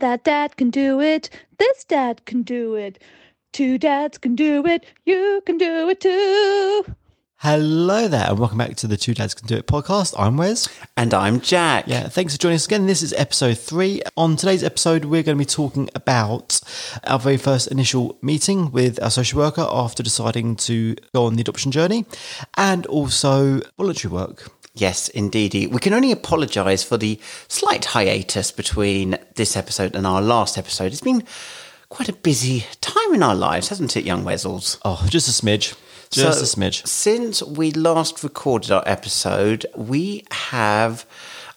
That dad can do it. This dad can do it. Two dads can do it. You can do it too. Hello there, and welcome back to the Two Dads Can Do It podcast. I'm Wes. And I'm Jack. Yeah, thanks for joining us again. This is episode three. On today's episode, we're going to be talking about our very first initial meeting with our social worker after deciding to go on the adoption journey, and also voluntary work. Yes, indeedy. We can only apologise for the slight hiatus between this episode and our last episode. It's been quite a busy time in our lives, hasn't it, young Wessels? Oh, just a smidge. Just a smidge. Since we last recorded our episode, we have,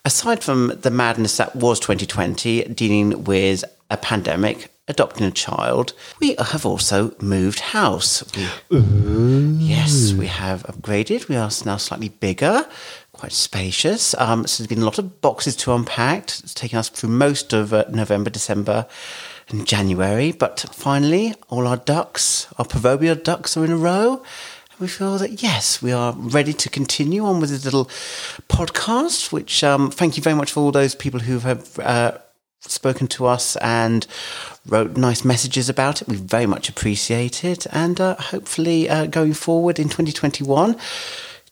aside from the madness that was 2020, dealing with a pandemic, adopting a child, we have also moved house. We, yes, we have upgraded. We are now slightly bigger, quite spacious. Um, so there's been a lot of boxes to unpack. It's taken us through most of uh, November, December, and January. But finally, all our ducks, our proverbial ducks, are in a row. We feel that yes, we are ready to continue on with this little podcast. Which um, thank you very much for all those people who have uh, spoken to us and wrote nice messages about it. We very much appreciate it, and uh, hopefully uh, going forward in 2021,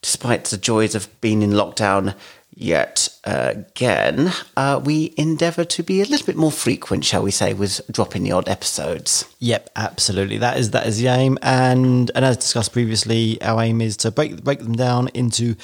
despite the joys of being in lockdown yet again, uh, we endeavour to be a little bit more frequent, shall we say, with dropping the odd episodes. Yep, absolutely. That is that is the aim, and and as discussed previously, our aim is to break break them down into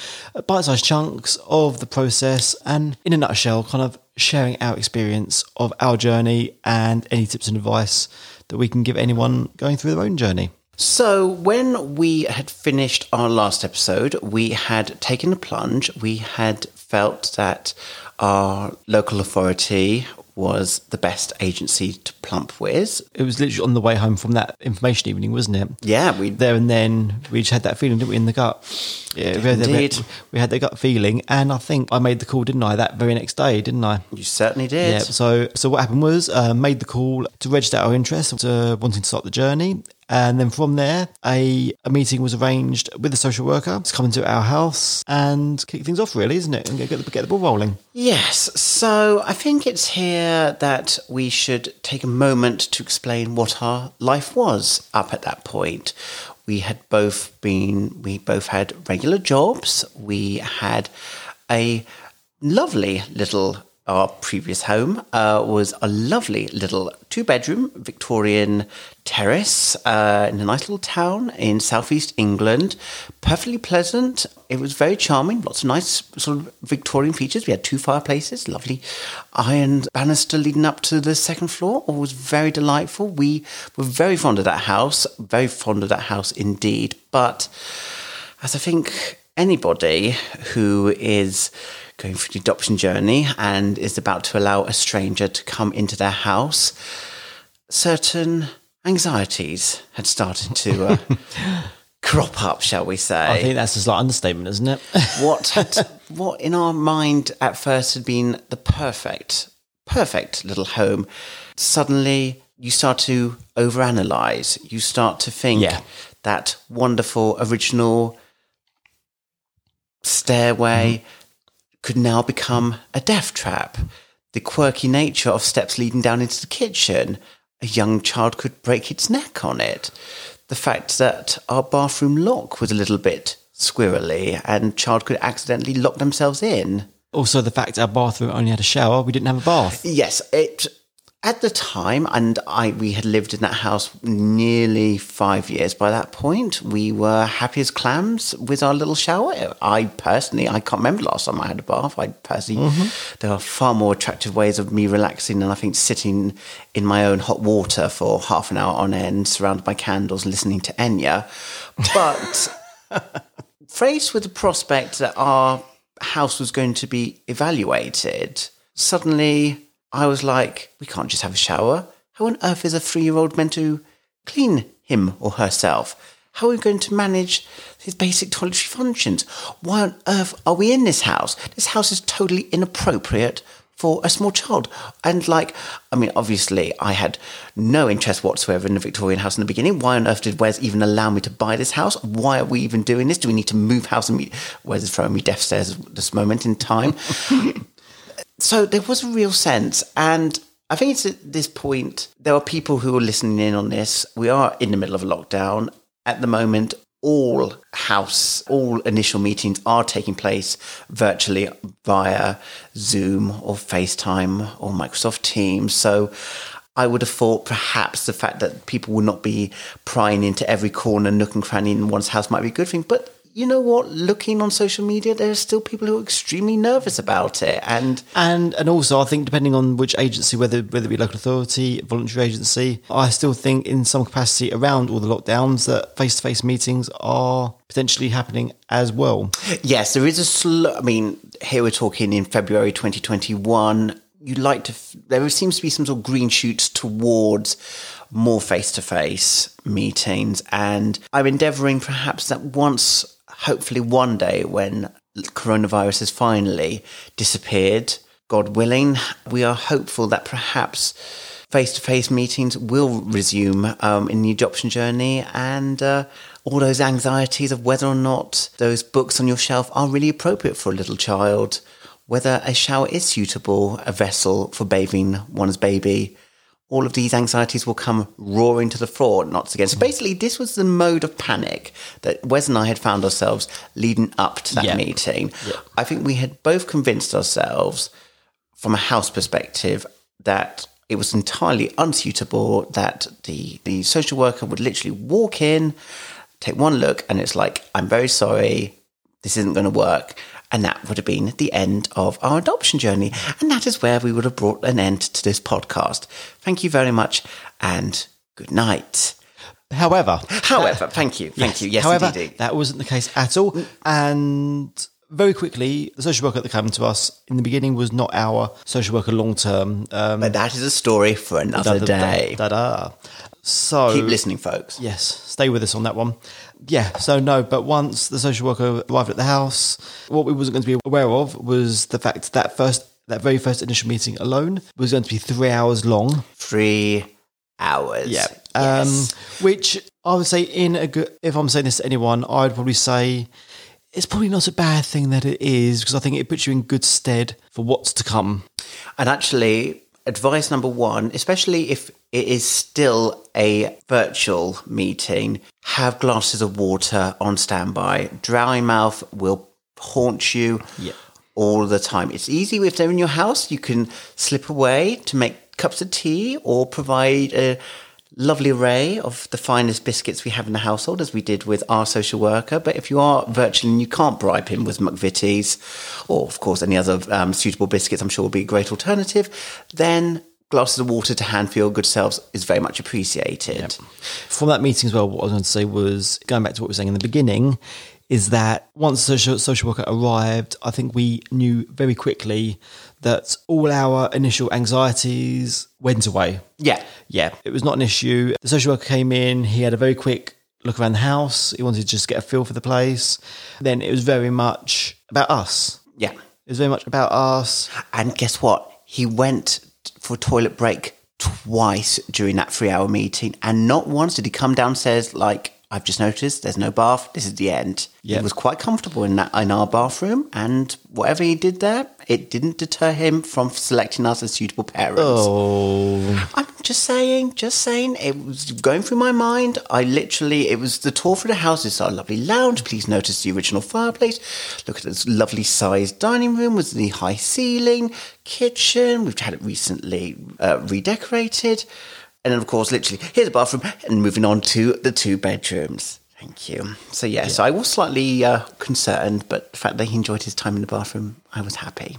bite-sized chunks of the process, and in a nutshell, kind of sharing our experience of our journey and any tips and advice that we can give anyone going through their own journey. So, when we had finished our last episode, we had taken a plunge. We had felt that our local authority was the best agency to plump with. It was literally on the way home from that information evening, wasn't it? Yeah, we There and then, we just had that feeling, didn't we, in the gut? Yeah, we had, Indeed. we had the gut feeling, and I think I made the call, didn't I, that very next day, didn't I? you certainly did. Yeah. So, so what happened was, uh, made the call to register our interest, to wanting to start the journey, and then from there, a, a meeting was arranged with the social worker to come into our house and kick things off, really, isn't it? And get the, get the ball rolling. Yes, so I think it's here that we should take a moment to explain what our life was up at that point. We had both been, we both had regular jobs. We had a lovely little, our previous home uh, was a lovely little two bedroom Victorian terrace uh, in a nice little town in southeast England. Perfectly pleasant. It was very charming. Lots of nice sort of Victorian features. We had two fireplaces, lovely iron banister leading up to the second floor. All was very delightful. We were very fond of that house. Very fond of that house indeed. But as I think anybody who is going through the adoption journey and is about to allow a stranger to come into their house, certain anxieties had started to uh, crop up, shall we say? I think that's a slight understatement, isn't it? what had, what in our mind at first had been the perfect, perfect little home, suddenly you start to overanalyze. You start to think Yeah. that wonderful original stairway could now become a death trap. The quirky nature of steps leading down into the kitchen, a young child could break its neck on it. The fact that our bathroom lock was a little bit squirrely and child could accidentally lock themselves in. also, the fact our bathroom only had a shower, we didn't have a bath. Yes, it at the time, and I we had lived in that house nearly five years by that point. We were happy as clams with our little shower. I personally, I can't remember the last time I had a bath. I personally, mm-hmm. there are far more attractive ways of me relaxing than I think sitting in my own hot water for half an hour on end, surrounded by candles, listening to Enya. But faced with the prospect that our house was going to be evaluated, suddenly I was like, we can't just have a shower. How on earth is a three year old meant to clean him or herself? How are we going to manage his basic toiletry functions? Why on earth are we in this house? This house is totally inappropriate for a small child. And like, I mean, obviously, I had no interest whatsoever in the Victorian house in the beginning. Why on earth did Wes even allow me to buy this house? Why are we even doing this? Do we need to move house and meet? Wes is throwing me death stares at this moment in time. so there was a real sense, and I think it's at this point, there are people who are listening in on this. We are in the middle of a lockdown. At the moment, all house, all initial meetings are taking place virtually via Zoom or FaceTime or Microsoft Teams. So I would have thought perhaps the fact that people will not be prying into every corner, nook and cranny in one's house might be a good thing. But you know what? Looking on social media, there are still people who are extremely nervous about it. And And and also, I think depending on which agency, whether whether it be local authority, voluntary agency, I still think in some capacity around all the lockdowns that face to face meetings are potentially happening as well. yes, there is a slow. I mean, here we're talking in February 2021. You'd like to, f- there seems to be some sort of green shoots towards more face to face meetings. And I'm endeavoring perhaps that once, hopefully one day, when coronavirus has finally disappeared, God willing, we are hopeful that perhaps face to face meetings will resume um, in the adoption journey and uh, all those anxieties of whether or not those books on your shelf are really appropriate for a little child, whether a shower is suitable, a vessel for bathing one's baby. All of these anxieties will come roaring to the floor not again. So basically, this was the mode of panic that Wes and I had found ourselves leading up to that Yeah. meeting. I think we had both convinced ourselves from a house perspective that it was entirely unsuitable that the the social worker would literally walk in take one look and it's like i'm very sorry this isn't going to work and that would have been the end of our adoption journey and that is where we would have brought an end to this podcast thank you very much and good night However, however thank you thank you yes However, indeed that wasn't the case at all. And very quickly, the social worker that came to us in the beginning was not our social worker long term. Um, but that is a story for another day Da, da. So keep listening folks Yes, stay with us on that one. Yeah, so no, but once the social worker arrived at the house, what we wasn't going to be aware of was the fact that first, that very first initial meeting alone was going to be three hours long. three hours Yeah. Yes. Um, which I would say, in a good, if I'm saying this to anyone, I'd probably say it's probably not a bad thing that it is because I think it puts you in good stead for what's to come. And actually, advice number one, especially if it is still a virtual meeting, have glasses of water on standby. Dry mouth will haunt you Yeah. all the time. It's easy if they're in your house, you can slip away to make cups of tea or provide a lovely array of the finest biscuits we have in the household, as we did with our social worker. But if you are virtual and you can't bribe him with McVitie's, or of course any other um, suitable biscuits, I'm sure will be a great alternative, then glasses of water to hand for your good selves is very much appreciated. From that meeting as well, what I was going to say was going back to what we were saying in the beginning, is that once the social, social worker arrived, I think we knew very quickly that all our initial anxieties went away. Yeah. Yeah, it was not an issue. The social worker came in, he had a very quick look around the house, he wanted to just get a feel for the place. Then it was very much about us. Yeah. It was very much about us. And guess what? He went for a toilet break twice during that three hour meeting. And not once did he come downstairs like, I've just noticed there's no bath. This is the end. Yeah. He was quite comfortable in that in our bathroom, and whatever he did there, it didn't deter him from selecting us as suitable parents. Oh, I'm just saying, just saying. It was going through my mind. I literally, it was the tour through the house. It's our lovely lounge. Please notice the original fireplace. Look at this lovely sized dining room with the high ceiling, kitchen. We've had it recently uh, redecorated. And then, of course, literally, here's the bathroom. And moving on to the two bedrooms. Thank you. So, yeah, so I was slightly uh, concerned, but the fact that he enjoyed his time in the bathroom, I was happy.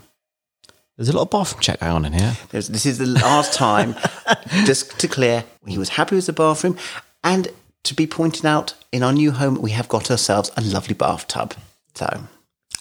there's a lot of bathroom chat going on in here. There's, this is the last time, just to clear, he was happy with the bathroom. And to be pointed out, in our new home, we have got ourselves a lovely bathtub. So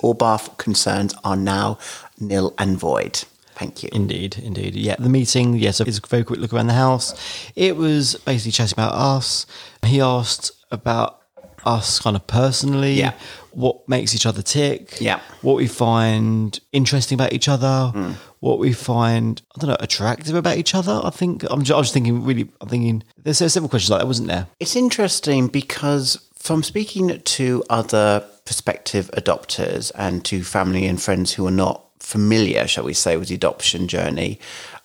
all bath concerns are now nil and void. Thank you. Indeed, indeed. Yeah, the meeting, yes, it's a very quick look around the house. It was basically chatting about us. He asked about us kind of personally, Yeah. what makes each other tick, Yeah. what we find interesting about each other, hmm. what we find, I don't know, attractive about each other. I think, I'm just, I was thinking, really, I'm thinking, there's, there's several questions like that, wasn't there? It's interesting because from speaking to other prospective adopters and to family and friends who are not familiar, shall we say, with the adoption journey,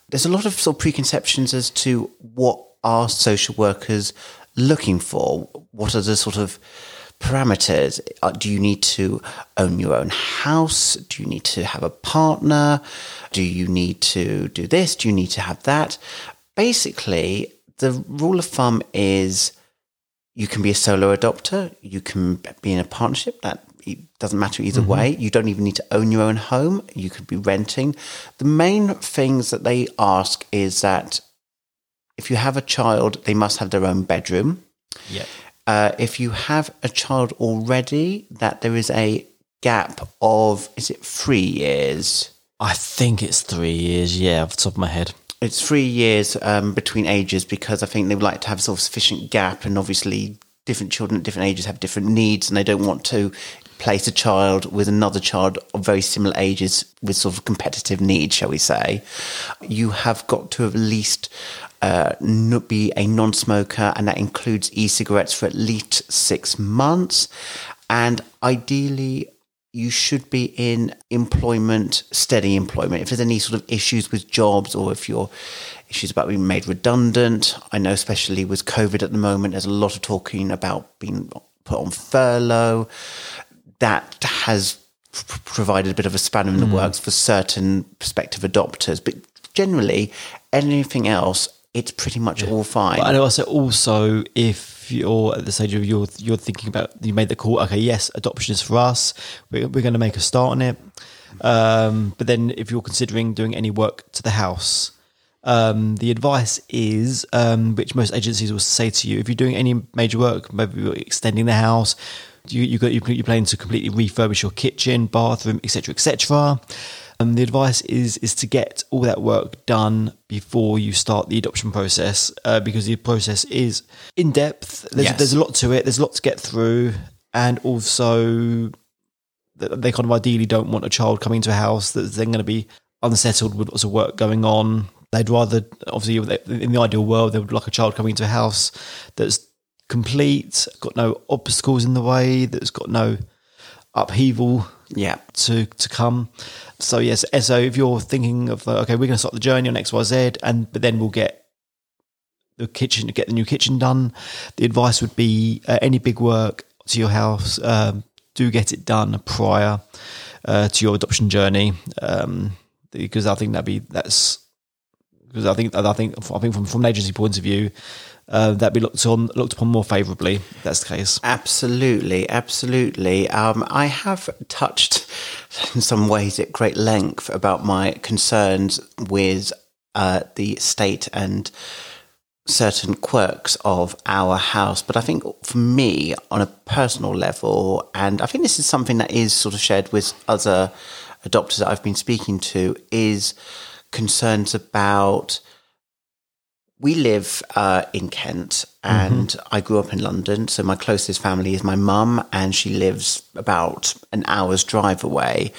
there's a lot of sort of preconceptions as to what are social workers looking for. What are the sort of parameters? Uh, Do you need to own your own house? Do you need to have a partner? Do you need to do this? Do you need to have that? Basically, the rule of thumb is you can be a solo adopter, you can be in a partnership. That it doesn't matter either way. You don't even need to own your own home. You could be renting. The main things that they ask is that if you have a child, they must have their own bedroom. Yeah. Uh, if you have a child already, that there is a gap of is it three years? I think it's three years. Yeah, off the top of my head. It's three years um, between ages because I think they would like to have sort of sufficient gap, and obviously different children at different ages have different needs, and they don't want to place a child with another child of very similar ages with sort of competitive needs, shall we say. You have got to have at least uh, be a non-smoker, and that includes e-cigarettes for at least six months, and ideally you should be in employment, steady employment. If there's any sort of issues with jobs or if you're issues about being made redundant, I know especially with COVID at the moment, there's a lot of talking about being put on furlough. That has provided a bit of a spanner in the works for certain prospective adopters. But generally, anything else, it's pretty much all fine. I also also if you're at the stage of you're you're thinking about you made the call. Okay, yes, adoption is for us. We're, we're going to make a start on it. Um, but then if you're considering doing any work to the house, um, the advice is, um, which most agencies will say to you, if you're doing any major work, maybe you're extending the house, you you got you you're planning to completely refurbish your kitchen, bathroom, etc., etc. Um, the advice is is to get all that work done before you start the adoption process, uh, because the process is in depth. There's, Yes. there's a lot to it. There's a lot to get through, and also they kind of ideally don't want a child coming to a house that's then going to be unsettled with lots of work going on. They'd rather, obviously, in the ideal world, they would like a child coming to a house that's complete, got no obstacles in the way, that's got no upheaval yeah. to to come. So yes, so if you're thinking of uh, okay, we're going to start the journey on X Y Z, and but then we'll get the kitchen to get the new kitchen done. The advice would be uh, any big work to your house, um, do get it done prior uh, to your adoption journey, um, because I think that'd be that's because I think I think I think from from an agency point of view. Uh, that'd be looked on looked upon more favourably. That's the case. Absolutely, absolutely. Um, I have touched in some ways at great length about my concerns with uh, the state and certain quirks of our house. But I think for me, on a personal level, and I think this is something that is sort of shared with other adopters that I've been speaking to, is concerns about we live uh, in Kent and I grew up in London. So my closest family is my mum, and she lives about an hour's drive away.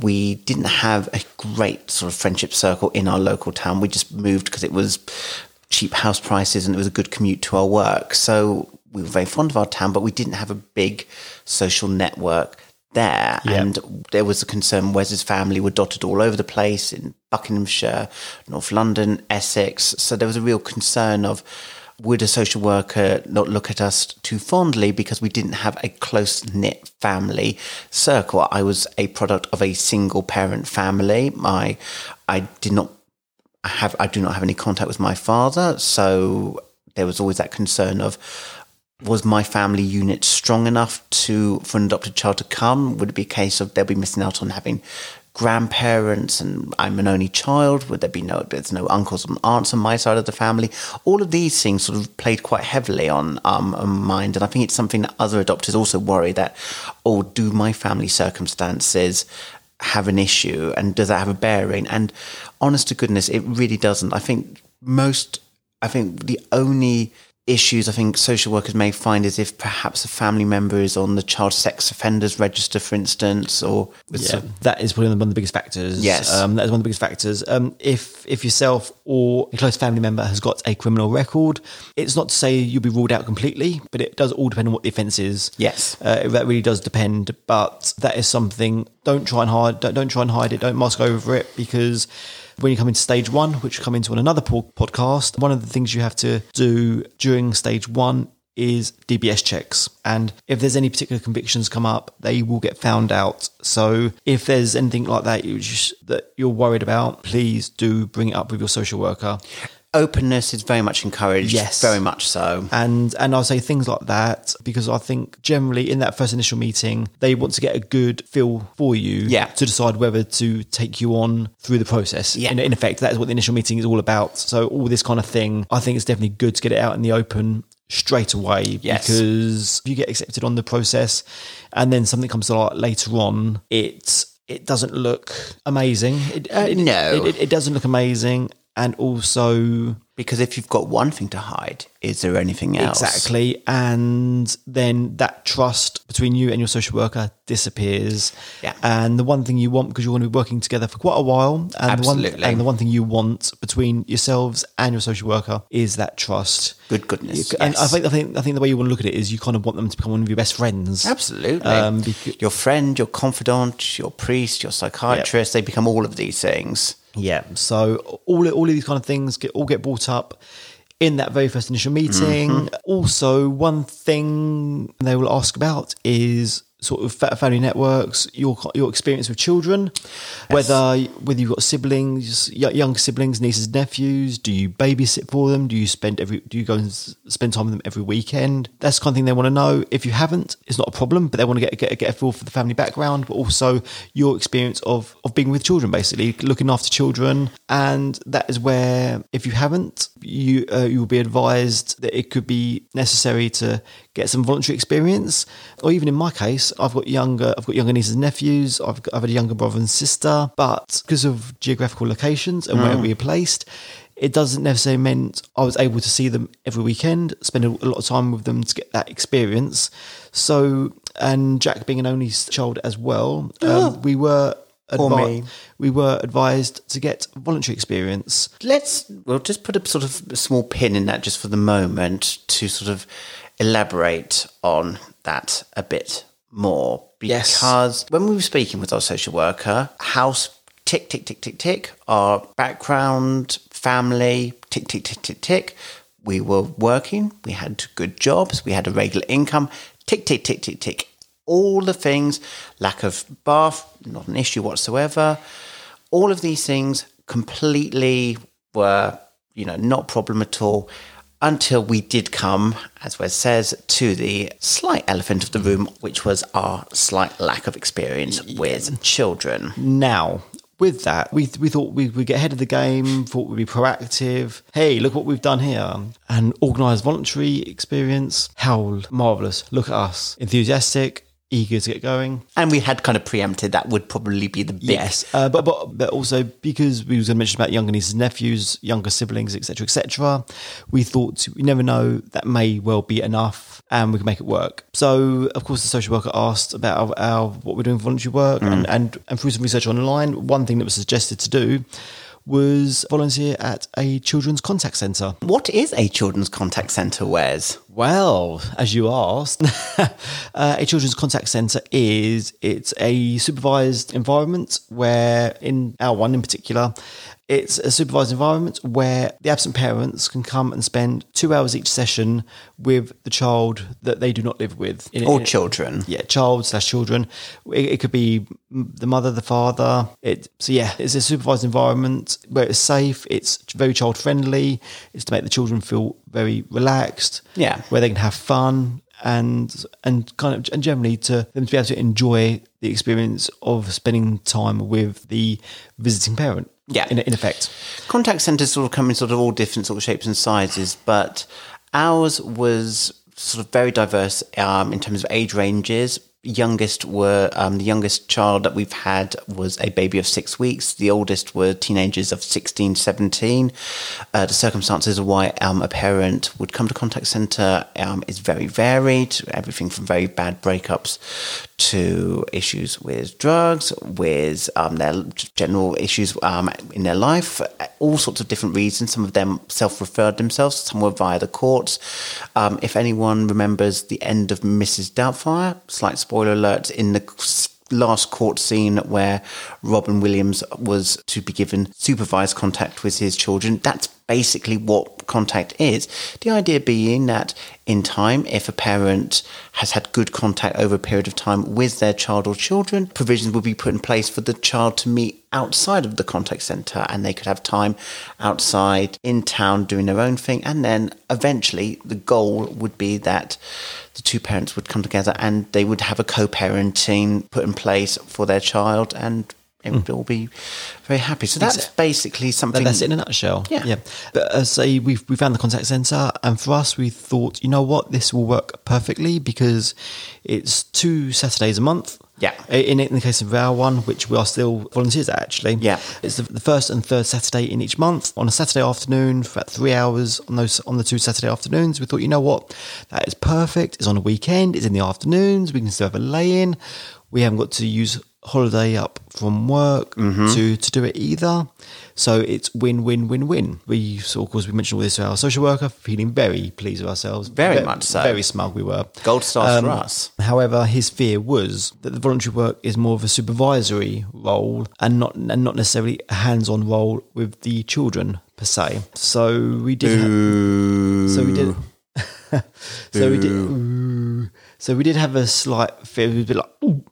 We didn't have a great sort of friendship circle in our local town. We just moved because it was cheap house prices and it was a good commute to our work. So we were very fond of our town, but we didn't have a big social network there. Yeah. And there was a concern Wes's family were dotted all over the place in Buckinghamshire, North London, Essex. So there was a real concern of would a social worker not look at us too fondly because we didn't have a close knit family circle. I was a product of a single parent family. My I did not have I do not have any contact with my father, so there was always that concern of was my family unit strong enough to for an adopted child to come? Would it be a case of they'll be missing out on having grandparents and I'm an only child? Would there be no there's no uncles and aunts on my side of the family? All of these things sort of played quite heavily on um mind and I think it's something that other adopters also worry that oh do my family circumstances have an issue and does that have a bearing? And honest to goodness, it really doesn't. I think most, I think the only issues I think social workers may find is if perhaps a family member is on the child sex offenders register, for instance, or Yeah, some- that is probably one of the biggest factors. Yes. um, that is one of the biggest factors. Um, if if yourself or a close family member has got a criminal record, it's not to say you'll be ruled out completely, but it does all depend on what the offence is. Yes. uh, that really does depend. But that is something. Don't try and hide. Don't, don't try and hide it. Don't mask over it because When you come into stage one, which come into on another po- podcast, one of the things you have to do during stage one is DBS checks. And if there's any particular convictions come up, they will get found out. So if there's anything like that you just, that you're worried about, please do bring it up with your social worker. Openness is very much encouraged. Yes. Very much so. And and I'll say things like that because I think generally in that first initial meeting they want to get a good feel for you Yeah. to decide whether to take you on through the process. Yeah. In, in effect, that is what the initial meeting is all about. So all this kind of thing, I think it's definitely good to get it out in the open straight away Yes. because if you get accepted on the process and then something comes to light later on, it it doesn't look amazing. It, Uh, it- no. it, it doesn't look amazing, and also Because if you've got one thing to hide, is there anything else? Exactly. And then that trust between you and your social worker disappears. Yeah. And the one thing you want, because you're going to be working together for quite a while, and the Absolutely. one and the one thing you want between yourselves and your social worker is that trust. Good goodness. And I think I think I think the way you want to look at it is you kind of want them to become one of your best friends. Absolutely. Um, becau- your friend, your confidant, your priest, your psychiatrist, they become all of these things. Yeah. So all all of these kind of things get all get brought up in that very first initial meeting. Mm-hmm. Also, one thing they will ask about is sort of family networks, your your experience with children, whether whether you've got siblings, young siblings, nieces, nephews. Do you babysit for them? Do you spend every do you go and spend time with them every weekend? That's the kind of thing they want to know. If you haven't, it's not a problem, but they want to get get, get a feel for the family background, but also your experience of of being with children, basically looking after children, and that is where if you haven't, you uh, you will be advised that it could be necessary to get some voluntary experience, or even in my case, I've got younger I've got younger nieces and nephews. I've got, I've had a younger brother and sister, but because of geographical locations and where we are placed. It doesn't necessarily meant I was able to see them every weekend, spend a, lot of time with them to get that experience. So, and Jack being an only child as well, um, we were advi- we were advised to get voluntary experience. Let's we'll just put a sort of small pin in that just for the moment to sort of elaborate on that a bit more. Yes. Because when we were speaking with our social worker, house tick tick tick tick tick, our background, family, tick tick tick tick tick. We were working, we had good jobs, we had a regular income, tick tick tick tick tick. All the things, lack of bath, not an issue whatsoever. All of these things completely were, you know, not problem at all until we did come, as Wes says, to the slight elephant of the room, which was our slight lack of experience with children. Now, with that, we we thought we would get ahead of the game, thought we'd be proactive. Hey, look what we've done here. An organised voluntary experience. How marvellous. Look at us. Enthusiastic, eager to get going. And we had kind of preempted that would probably be the big Yes, uh, but, but but also because we was going to mention about younger nieces, and nephews, younger siblings, etc., etc. We thought you never know that may well be enough, and we can make it work. So of course, the social worker asked about our, our what we're doing for voluntary work, and, and and through some research online, one thing that was suggested to do was volunteer at a children's contact centre. What is a children's contact centre, Wes? Well, as you asked, uh, a children's contact centre is it's a supervised environment where, in our one in particular, it's a supervised environment where the absent parents can come and spend two hours each session with the child that they do not live with. In- Or in- children? yeah, child slash children. It, it could be the mother, the father. It so yeah, it's a supervised environment where it's safe. It's very child friendly. It's to make the children feel very relaxed. Yeah. where they can have fun and and kind of and generally to them to be able to enjoy the experience of spending time with the visiting parent. Yeah. in, in effect. Contact centres sort of come in sort of all different sort of shapes and sizes, but ours was sort of very diverse um, in terms of age ranges. Youngest were um, the youngest child that we've had was a baby of six weeks. The oldest were teenagers of 16, 17. Uh, the circumstances of why um, a parent would come to contact centre um, is very varied. Everything from very bad breakups to issues with drugs, with um, their general issues um, in their life, all sorts of different reasons. Some of them self referred themselves, some were via the courts. Um, if anyone remembers the end of Mrs. Doubtfire, slight spoiler alert, in the last court scene where Robin Williams was to be given supervised contact with his children. That's basically what contact is. The idea being that in time, if a parent has had good contact over a period of time with their child or children, provisions will be put in place for the child to meet outside of the contact centre and they could have time outside in town doing their own thing. And then eventually the goal would be that the two parents would come together and they would have a co parenting put in place for their child and it would all be very happy. So that's basically something. That's it in a nutshell. Yeah. yeah. But uh, say we we found the contact center, and for us, we thought, you know what, this will work perfectly because it's two Saturdays a month. Yeah. In, in the case of our one, which we are still volunteers at, actually. Yeah. It's the, the first and third Saturday in each month. On a Saturday afternoon for about three hours on those on the two Saturday afternoons, we thought, you know what, that is perfect. It's on a weekend. It's in the afternoons. We can still have a lay in. We haven't got to use holiday up from work Mm-hmm. to to do it either. So it's win win win win. We so of course we mentioned all this to our social worker, feeling very pleased with ourselves, Very Ve- much so. very smug we were. Gold stars for Um, us. However, his fear was that the voluntary work is more of a supervisory role and not and not necessarily a hands-on role with the children per se. So we did. so we did. so we did. Ooh. So we did have a slight fear. We'd be like, "Ooh,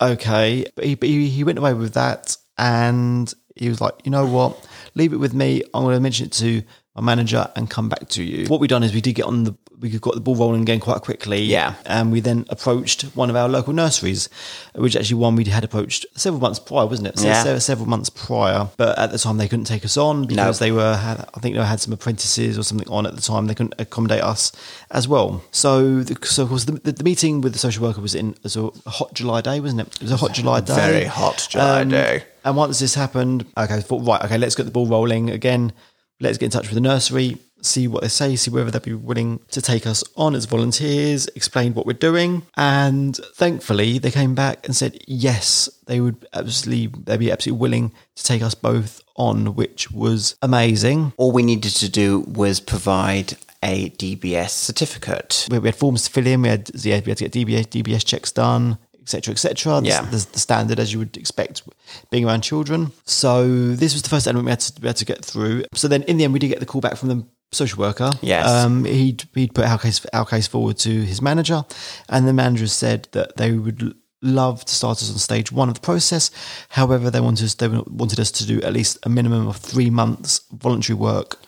okay, but he, he he went away with that, and he was like, you know what, leave it with me. I'm going to mention it to my manager and come back to you. What we done is we did get on the we could got the ball rolling again quite quickly. Yeah. and we then approached one of our local nurseries, which actually one we had approached several months prior, wasn't it? So Yeah. se- several months prior, but at the time they couldn't take us on because No. they were had, I think they had some apprentices or something on at the time. They couldn't accommodate us as well. So, the, so of course, the, the, the meeting with the social worker was in was a hot July day, wasn't it? It was a hot July day, Um, Very hot July day. And once this happened, okay, I thought right, okay, let's get the ball rolling again. Let's get in touch with the nursery, see what they say, see whether they'd be willing to take us on as volunteers, explain what we're doing. And thankfully, they came back and said yes, they would absolutely, they'd be absolutely willing to take us both on, which was amazing. All we needed to do was provide a DBS certificate. We we had forms to fill in. We had, yeah, we had to get DBS, DBS checks done, etc., etc. Yeah. the, the standard as you would expect being around children. So this was the first element we had to, we had to get through. So then, in the end, we did get the call back from the social worker. Yes. um, he'd he'd put our case our case forward to his manager, and the manager said that they would. Love to start us on stage one of the process. However, they wanted us, they wanted us to do at least a minimum of three months voluntary work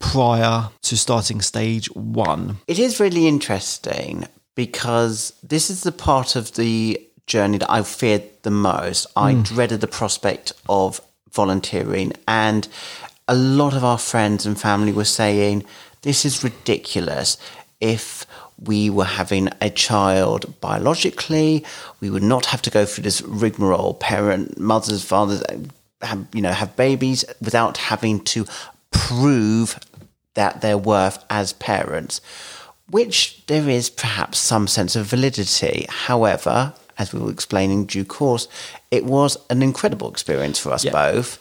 prior to starting stage one. It is really interesting because this is the part of the journey that I feared the most. I dreaded the prospect of volunteering, and a lot of our friends and family were saying, This is ridiculous. If we were having a child biologically, we would not have to go through this rigmarole. Parent, mothers, fathers, have, you know, have babies without having to prove that their worth as parents, which there is perhaps some sense of validity. However, as we will explain in due course, it was an incredible experience for us both.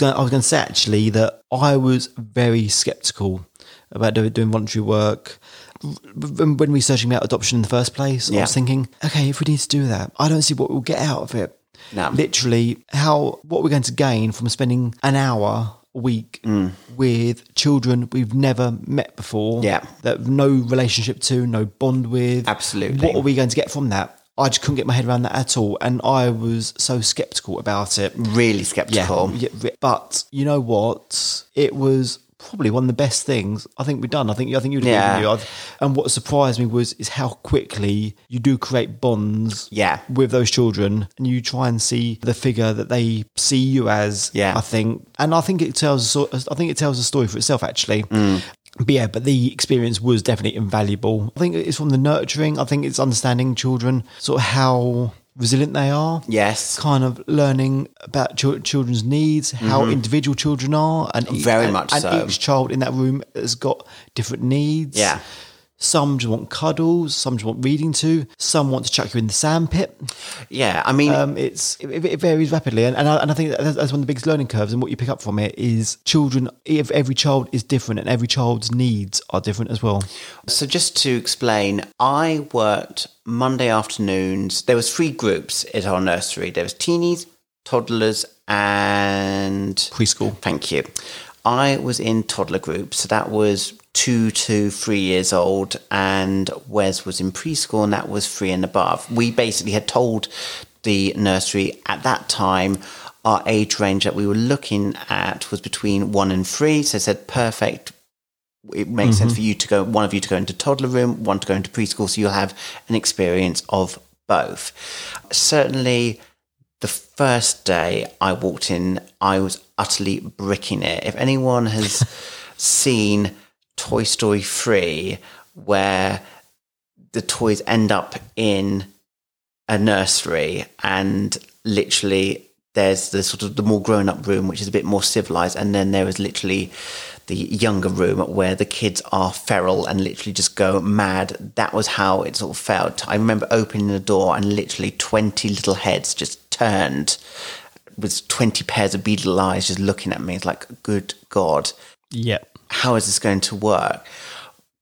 I was going to say actually that I was very skeptical about doing voluntary work. When researching about adoption in the first place, I was thinking, okay, if we need to do that, I don't see what we'll get out of it. No. Literally, how what are we're going to gain from spending an hour a week with children we've never met before, Mm. Yeah. that no relationship to, no bond with. Absolutely. What are we going to get from that? I just couldn't get my head around that at all, and I was so skeptical about it. Really skeptical. Yeah, yeah, but you know what? It was probably one of the best things I think we've done. I think I think you'd agree Yeah. with you. And what surprised me was is how quickly you do create bonds. Yeah. with those children, and you try and see the figure that they see you as. Yeah. I think, and I think it tells. I think it tells a story for itself actually. Mm. But yeah, but the experience was definitely invaluable. I think it's from the nurturing. I think it's understanding children, sort of how resilient they are Yes. kind of learning about chil- children's needs, how individual children are, and Mm-hmm. Very and- much and so. each child in that room has got different needs. Yeah. Some just want cuddles. Some just want reading to. Some want to chuck you in the sandpit. Yeah, I mean, Um, it's it, it varies rapidly, and and I, and I think that's that's one of the biggest learning curves. And what you pick up from it is children. If every child is different, and every child's needs are different as well. So just to explain, I worked Monday afternoons. There was three groups at our nursery. There was teenies, toddlers, and Preschool. Thank you. I was in toddler group, so that was two to three years old, and Wes was in preschool, and that was three and above. We basically had told the nursery at that time our age range that we were looking at was between one and three. So I said, perfect. It makes sense mm-hmm. for you to go, one of you to go into toddler room, one to go into preschool, so you'll have an experience of both. Certainly, the first day I walked in, I was utterly bricking it. If anyone has seen Toy Story 3, where the toys end up in a nursery and literally there's the sort of the more grown up room which is a bit more civilized and then there is literally the younger room where the kids are feral and literally just go mad. That was how it sort of felt. I remember opening the door and literally 20 little heads just turned with 20 pairs of beetle eyes just looking at me. It's like good god. Yep. How is this going to work?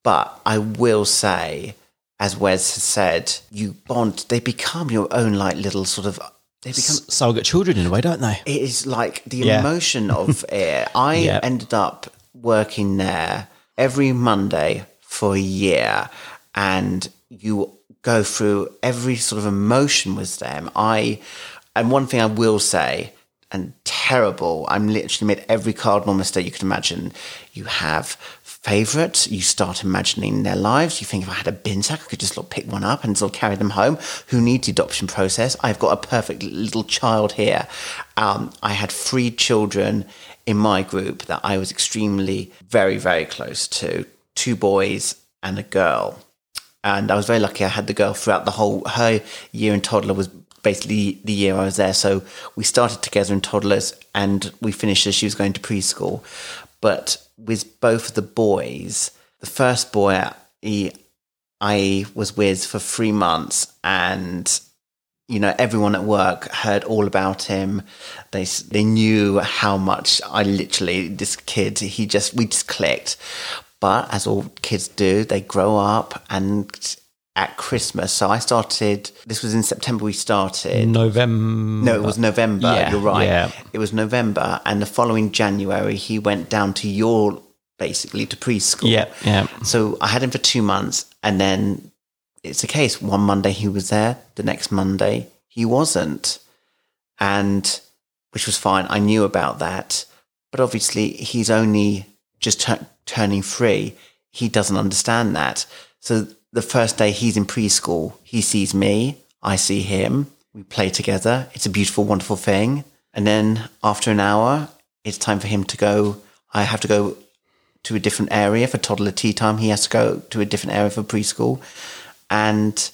But I will say, as Wes has said, you bond, they become your own like little sort of, they become, Surrogate children in a way, don't they? it is like the Yeah. emotion of it. I Yeah. ended up working there every Monday for a year and you go through every sort of emotion with them. I, and one thing I will say, and terrible, I'm literally made every cardinal mistake you could imagine. You have favorites, you start imagining their lives. You think if I had a bin sack, I could just of pick one up and sort carry them home. Who needs the adoption process? I've got a perfect little child here. Um, I had three children in my group that I was extremely, very, very close to two boys and a girl and I was very lucky. I had the girl throughout the whole her year in toddler was basically the year I was there. So we started together in toddlers, and we finished as she was going to preschool. But with both of the boys, the first boy he, I was with for three months, and you know everyone at work heard all about him. They they knew how much I literally this kid. He just we just clicked. But as all kids do, they grow up and at Christmas. So I started, this was in September we started. November. No, it was November. Yeah, you're right. yeah. It was November. And the following January, he went down to your, basically, to preschool. Yeah, yeah. So I had him for two months. And then it's a case one Monday he was there, the next Monday he wasn't. And which was fine. I knew about that. But obviously, he's only just tur- turning three. He doesn't understand that. So the first day he's in preschool, he sees me, I see him, we play together. It's a beautiful, wonderful thing. And then after an hour, it's time for him to go. I have to go to a different area for toddler tea time. He has to go to a different area for preschool. And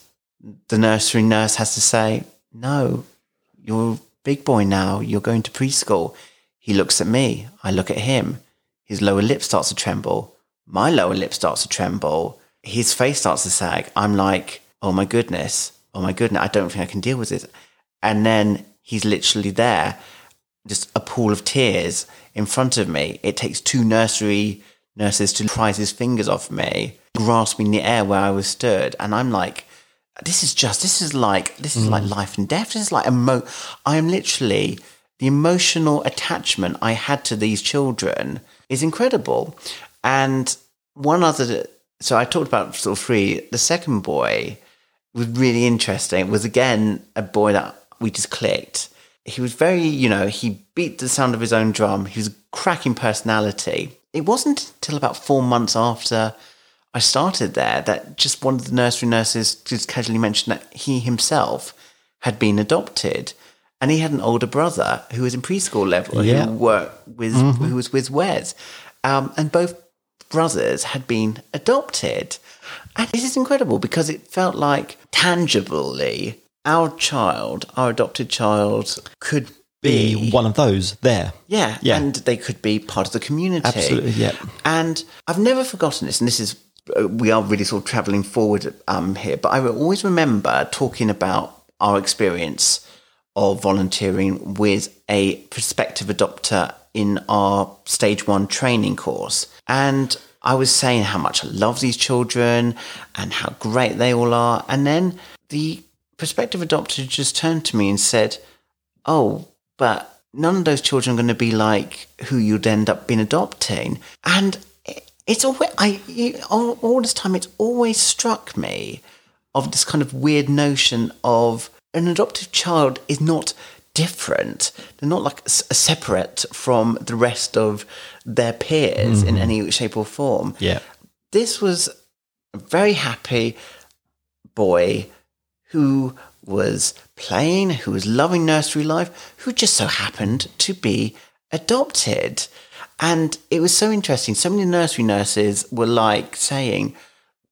the nursery nurse has to say, No, you're a big boy now. You're going to preschool. He looks at me. I look at him. His lower lip starts to tremble. My lower lip starts to tremble. His face starts to sag. I'm like, Oh my goodness. Oh my goodness. I don't think I can deal with this. And then he's literally there, just a pool of tears in front of me. It takes two nursery nurses to prise his fingers off me, grasping the air where I was stood. And I'm like, this is just, this is like, this is like mm. life and death. This is like, emo- I am literally, the emotional attachment I had to these children is incredible. And one other, so I talked about sort of three. The second boy was really interesting. It was again a boy that we just clicked. He was very, you know, he beat the sound of his own drum. He was a cracking personality. It wasn't until about four months after I started there that just one of the nursery nurses just casually mentioned that he himself had been adopted. And he had an older brother who was in preschool level Yeah. who worked with who was with Wes. Um, and both brothers had been adopted. And this is incredible because it felt like tangibly our child, our adopted child, could Be be, one of those there. yeah, Yeah. and they could be part of the community. Absolutely, yeah. And I've never forgotten this, and this is uh, we are really sort of traveling forward um, here. But I will always remember talking about our experience of volunteering with a prospective adopter in our stage one training course. And I was saying how much I love these children and how great they all are. And then the prospective adopter just turned to me and said, Oh, but none of those children are going to be like who you'd end up being adopting. And it's always, I, all, all this time, it's always struck me of this kind of weird notion of an adoptive child is not different. They're not like s- separate from the rest of their peers in mm-hmm. any shape or form. Yeah. This was a very happy boy who was playing, who was loving nursery life, who just so happened to be adopted. And it was so interesting. So many nursery nurses were like saying,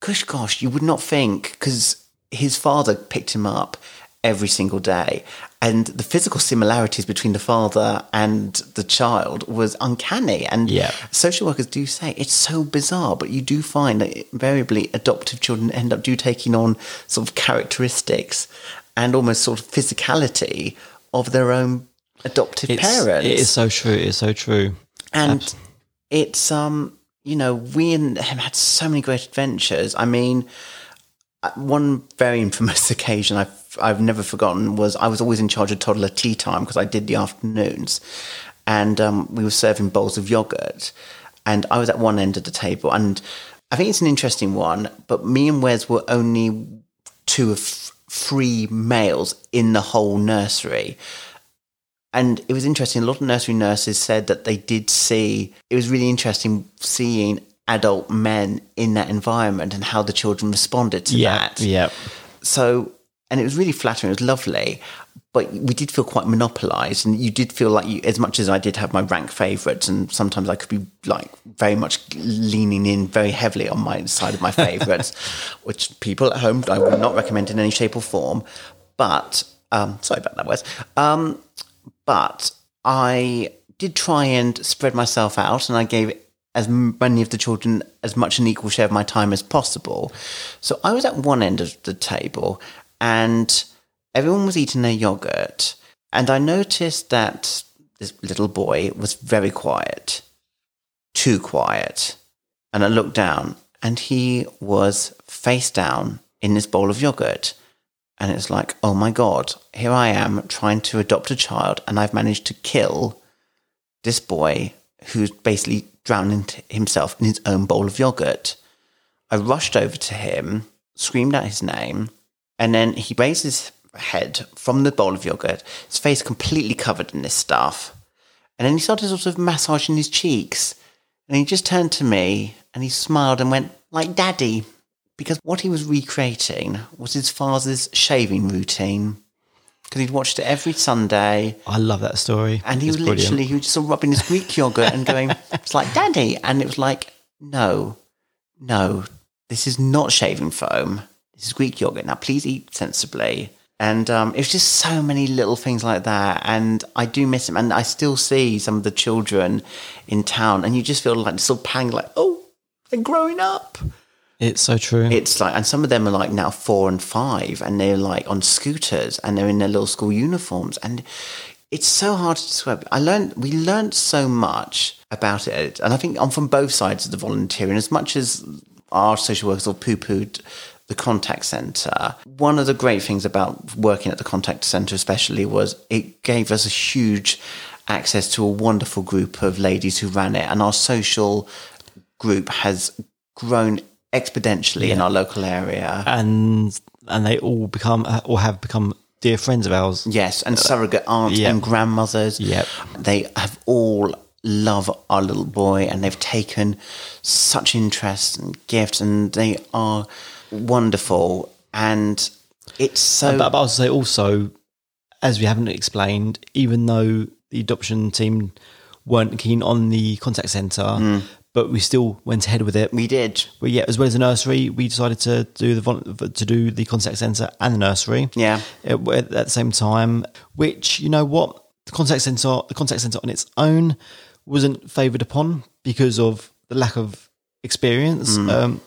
Gosh, gosh, you would not think, because his father picked him up every single day. And the physical similarities between the father and the child was uncanny. And Yeah. social workers do say it's so bizarre, but you do find that invariably adoptive children end up do taking on sort of characteristics and almost sort of physicality of their own adoptive It's, parents. It is so true. It is so true. and it's um you know we and him had so many great adventures. I mean, uh, one very infamous occasion I've I've never forgotten was I was always in charge of toddler tea time because I did the afternoons, and um, we were serving bowls of yogurt, and I was at one end of the table, and I think it's an interesting one. But me and Wes were only two of three males in the whole nursery. And it was interesting. A lot of nursery nurses said that they did see, it was really interesting seeing adult men in that environment and how the children responded to Yeah. that. Yeah. So, and it was really flattering. It was lovely. But we did feel quite monopolized. And you did feel like, you, as much as I did have my rank favorites, and sometimes I could be like very much leaning in very heavily on my side of my favorites, which people at home I would not recommend in any shape or form. But, um, sorry about that, Wes. Um, but I did try and spread myself out, and I gave as many of the children as much an equal share of my time as possible. So I was at one end of the table, and everyone was eating their yogurt, and I noticed that this little boy was very quiet, too quiet. And I looked down, and he was face down in this bowl of yogurt. And it's like, oh my God, here I am trying to adopt a child, and I've managed to kill this boy who's basically drowning himself in his own bowl of yogurt. I rushed over to him, screamed out his name, and then he raised his head from the bowl of yogurt, his face completely covered in this stuff. And then he started sort of massaging his cheeks. And he just turned to me and he smiled and went, like daddy. Because what he was recreating was his father's shaving routine. Because he'd watched it every Sunday. I love that story. And he It's was brilliant. literally, he was just sort of rubbing his Greek yogurt and going, it's like, daddy. And it was like, no, no, this is not shaving foam. This is Greek yogurt. Now, please eat sensibly. And um, it was just so many little things like that. And I do miss him. And I still see some of the children in town. And you just feel like this little pang, like, oh, they're growing up. It's so true. It's like, and some of them are like now four and five, and they're like on scooters, and they're in their little school uniforms, and it's so hard to describe. I learned, we learned so much about it, and I think I'm from both sides of the volunteering. As much as our social workers all poo-pooed the contact centre, one of the great things about working at the contact centre, especially, was it gave us a huge access to a wonderful group of ladies who ran it, and our social group has grown exponentially in our local area. and and they all become or have become dear friends of ours. Yes, and surrogate aunts yeah. and grandmothers. Yep. They have all love our little boy and they've taken such interest and gifts and they are wonderful and it's so But, but I'll say also, as we haven't explained, even though the adoption team weren't keen on the contact centre, but we still went ahead with it. we did. Well, yeah, as well as the nursery, we decided to do the to do the contact centre and the nursery. Yeah. at, at the same time. Which you know what the contact centre, the contact centre on its own wasn't favoured upon because of the lack of experience. Um,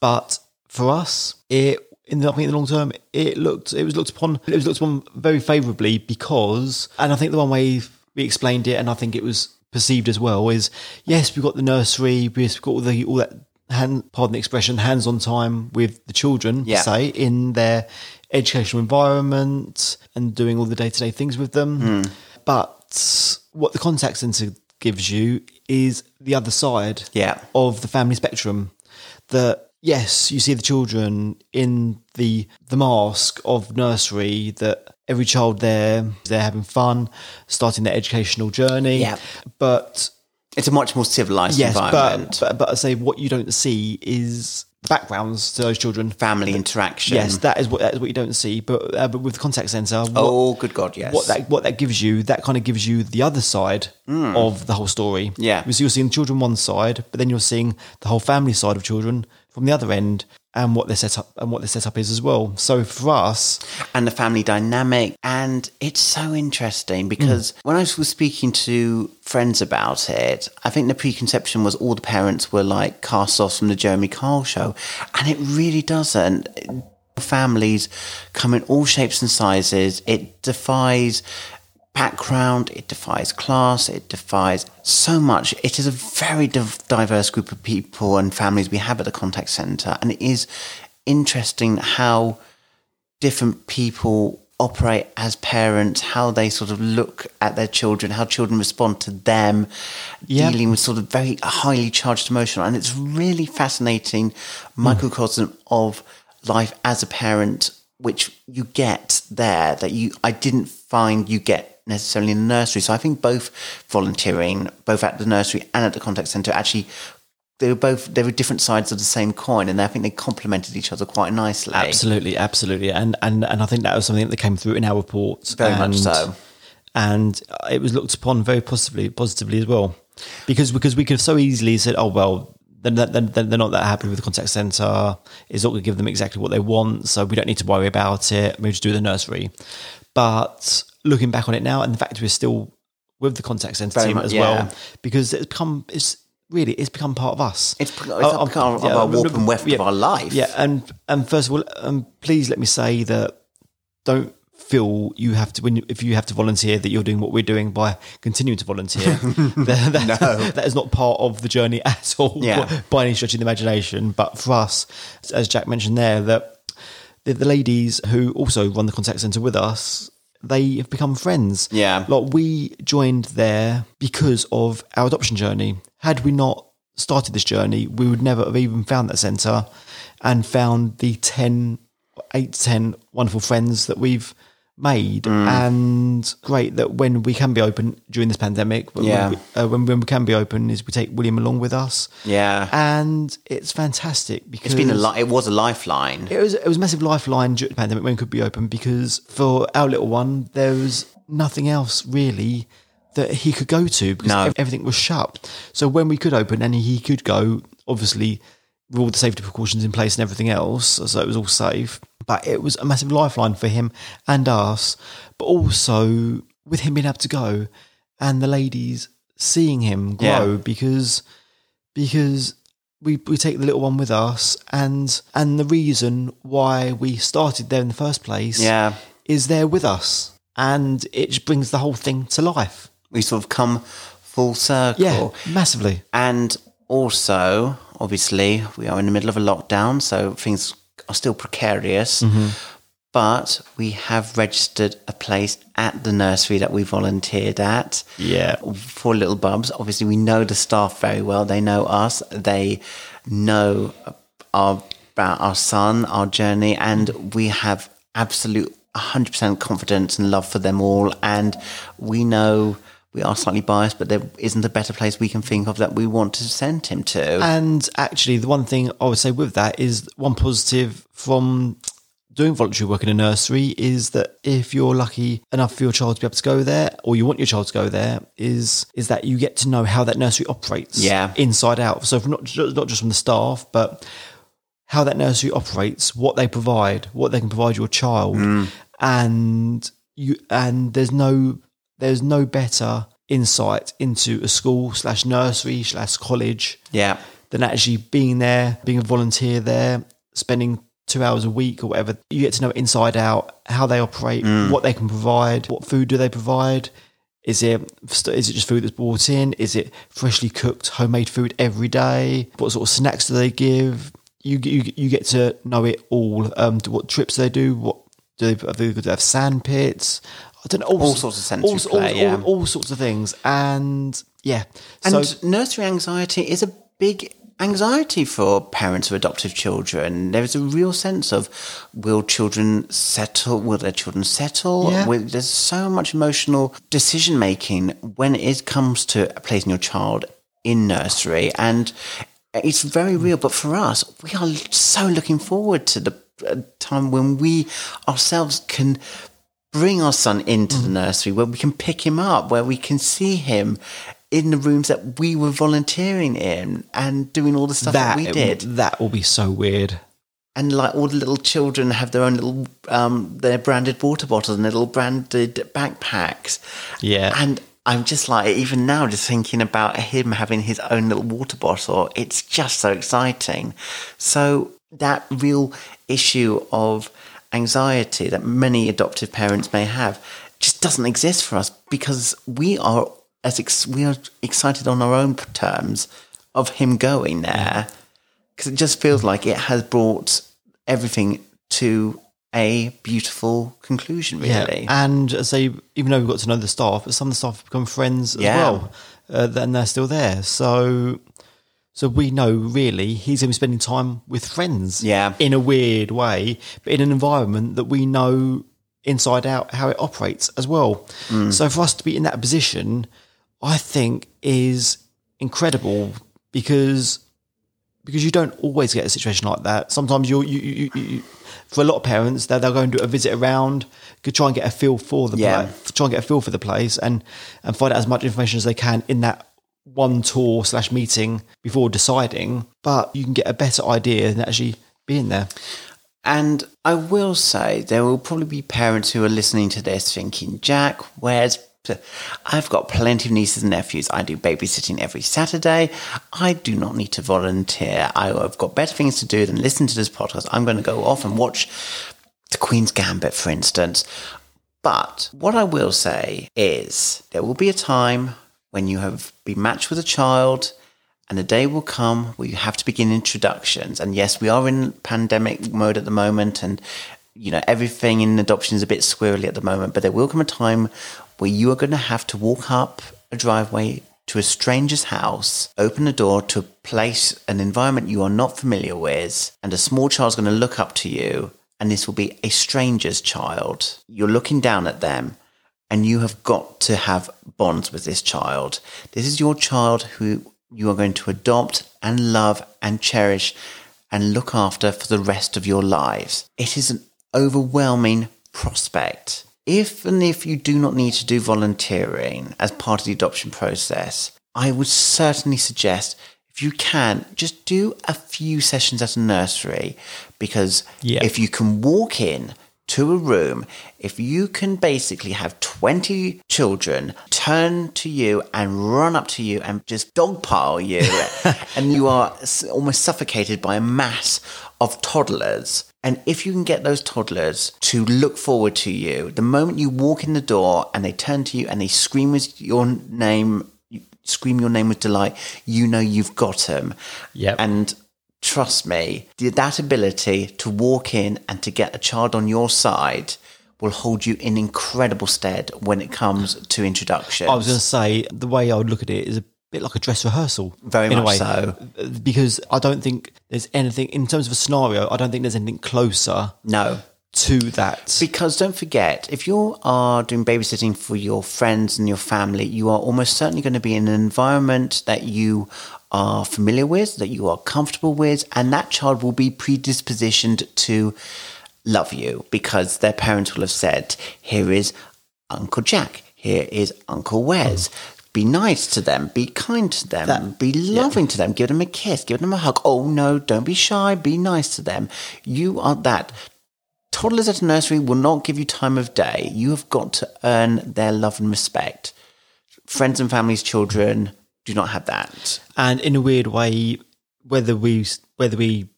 But for us, it in the I think in the long term, it looked it was looked upon it was looked upon very favourably because, and I think the one way we explained it, and I think it was perceived as well, is yes, we've got the nursery, we've got all the all that hand, pardon the expression, hands-on time with the children, Yeah. say in their educational environment and doing all the day-to-day things with them. Hmm. But what the contact centre gives you is the other side Yeah. of the family spectrum. That yes, you see the children in the the mask of nursery. That every child there they're having fun, starting their educational journey. Yeah. but It's a much more civilized yes, environment. but, but but I say what you don't see is backgrounds to those children. Family interaction. Yes, that is what that is what you don't see. But uh, but with the contact center, what, oh, good God, yes. what that what that gives you, that kind of gives you the other side of the whole story. Yeah. so you're seeing children one side, but then you're seeing the whole family side of children from the other end, and what their setup and what their setup is as well. So for us, and the family dynamic. And it's so interesting because when I was speaking to friends about it, I think the preconception was all the parents were like cast offs from the Jeremy Kyle show. And it really doesn't. Families come in all shapes and sizes. It defies background, it defies class, it defies so much. It is a very diverse group of people and families we have at the contact center. And it is interesting how different people operate as parents, how they sort of look at their children, how children respond to them, Yeah. dealing with sort of very highly charged emotion. And it's really fascinating microcosm hmm. of life as a parent, which you get there that you I didn't find you get necessarily in the nursery. So I think both volunteering, both at the nursery and at the contact centre, actually they were both they were different sides of the same coin, and I think they complemented each other quite nicely. absolutely, absolutely, and and and I think that was something that came through in our report. Very much and, so. and it was looked upon very positively, positively as well, because because we could have so easily said, oh well. Then, then, then they're not that happy with the contact centre. It's not going to give them exactly what they want, so we don't need to worry about it. We just do the nursery. But looking back on it now, and the fact we're still with the contact centre Very team much, as yeah. well, because it's become it's really it's become part of us. It's, it's Oh, become of yeah, our warp and weft yeah, of our life. Yeah, and and first of all, um, please let me say that don't feel you have to when you, if you have to volunteer that you're doing what we're doing by continuing to volunteer. that, that- that is not part of the journey at all Yeah. by any stretch of the imagination. But for us, as Jack mentioned there, that the, the ladies who also run the contact centre with us. They have become friends. Yeah. Like we joined there because of our adoption journey. Had we not started this journey, we would never have even found that centre and found the 10, 8 10 wonderful friends that we've made. Mm. And great that when we can be open during this pandemic, when, Yeah. we, uh, when, when we can be open, is we take William along with us. Yeah. And it's fantastic because It's been a li- it was a lifeline. it was it was a massive lifeline during the pandemic when it could be open because for our little one there was nothing else really that he could go to because No. everything was shut. So when we could open and he could go, obviously with all the safety precautions in place and everything else, so it was all safe. But it was a massive lifeline for him and us, but also with him being able to go and the ladies seeing him grow Yeah. because because we we take the little one with us and and the reason why we started there in the first place Yeah. is there with us and it just brings the whole thing to life We sort of come full circle. yeah massively And also, obviously, we are in the middle of a lockdown, so things are still precarious. Mm-hmm. But we have registered a place at the nursery that we volunteered at. Yeah. For little bubs. Obviously, we know the staff very well. They know us. They know our, about our son, our journey, and we have absolute 100% confidence and love for them all. And we know we are slightly biased, but there isn't a better place we can think of that we want to send him to. and actually the one thing i would say with that is one positive from doing voluntary work in a nursery is that if you're lucky enough for your child to be able to go there or you want your child to go there is is that you get to know how that nursery operates Yeah. inside out so from not not just from the staff but how that nursery operates, what they provide, what they can provide your child, mm. and you and there's no there's no better insight into a school slash nursery slash college yeah. than actually being there, being a volunteer there, spending two hours a week or whatever. You get to know inside out how they operate, what they can provide, what food do they provide. Is it is it just food that's brought in? Is it freshly cooked homemade food every day? What sort of snacks do they give? You you, you get to know it all. Um, what trips they do? What do they, do they have sand pits? I don't know. All sorts of sensory all, play, all, yeah. all, all sorts of things. And yeah, And so nursery anxiety is a big anxiety for parents of adoptive children. There is a real sense of will children settle? Will their children settle? Yeah. Will- There's so much emotional decision making when it comes to placing your child in nursery, and it's very real. But for us, we are so looking forward to the uh, time when we ourselves can bring our son into Mm. the nursery where we can pick him up, where we can see him in the rooms that we were volunteering in and doing all the stuff that, we did. That will be so weird. And like all the little children have their own little, um, their branded water bottles and little branded backpacks. Yeah. And I'm just like, even now, just thinking about him having his own little water bottle, it's just so exciting. So, that real issue of anxiety that many adoptive parents may have just doesn't exist for us because we are as ex- we are excited on our own terms of him going there because it just feels like it has brought everything to a beautiful conclusion really Yeah. And as they, even though we've got to know the staff, but some of the staff have become friends as Yeah. well. Uh, then they're still there. So, so we know really he's going to be spending time with friends. Yeah. In a weird way, but in an environment that we know inside out how it operates as well. Mm. So for us to be in that position, I think is incredible because because you don't always get a situation like that. Sometimes you're, you, you, you, for a lot of parents, they'll, they'll go and do a visit around, could try and get a feel for the Yeah. pla- try and get a feel for the place, and and find out as much information as they can in that one tour slash meeting before deciding. But you can get a better idea than actually being there. And I will say there will probably be parents who are listening to this thinking, Jack, where's I've got plenty of nieces and nephews. I do babysitting every Saturday. I do not need to volunteer. I- I've got better things to do than listen to this podcast. I'm going to go off and watch The Queen's Gambit, for instance. But what I will say is there will be a time when you have been matched with a child and the day will come where you have to begin introductions. And yes, we are in pandemic mode at the moment and you know everything in adoption is a bit squirrely at the moment, but there will come a time where you are going to have to walk up a driveway to a stranger's house, open the door to a place, an environment you are not familiar with, and a small child's going to look up to you, and this will be a stranger's child. You're looking down at them, and you have got to have bonds with this child. This is your child who you are going to adopt and love and cherish and look after for the rest of your lives. It is an overwhelming prospect. If and if you do not need to do volunteering as part of the adoption process, I would certainly suggest if you can, just do a few sessions at a nursery because Yeah. if you can walk in to a room, if you can basically have 20 children turn to you and run up to you and just dogpile you, and you are almost suffocated by a mass of toddlers. And if you can get those toddlers to look forward to you, the moment you walk in the door and they turn to you and they scream with your name, scream your name with delight, you know you've got them. Yep. And trust me, that ability to walk in and to get a child on your side will hold you in incredible stead when it comes to introductions. I was going to say the way I would look at it is a bit like a dress rehearsal. Very in a much way. so. Because I don't think there's anything, in terms of a scenario, I don't think there's anything closer no. to that. Because don't forget, if you are doing babysitting for your friends and your family, you are almost certainly going to be in an environment that you are familiar with, that you are comfortable with, and that child will be predispositioned to love you because their parents will have said, Here is Uncle Jack, here is Uncle Wes. Mm. Be nice to them, be kind to them, be loving to them, give them a kiss, give them a hug. Oh no, don't be shy, be nice to them. You are that. Toddlers at a nursery will not give you time of day. You have got to earn their love and respect. Friends and families, children do not have that. and in a weird way, whether we whether we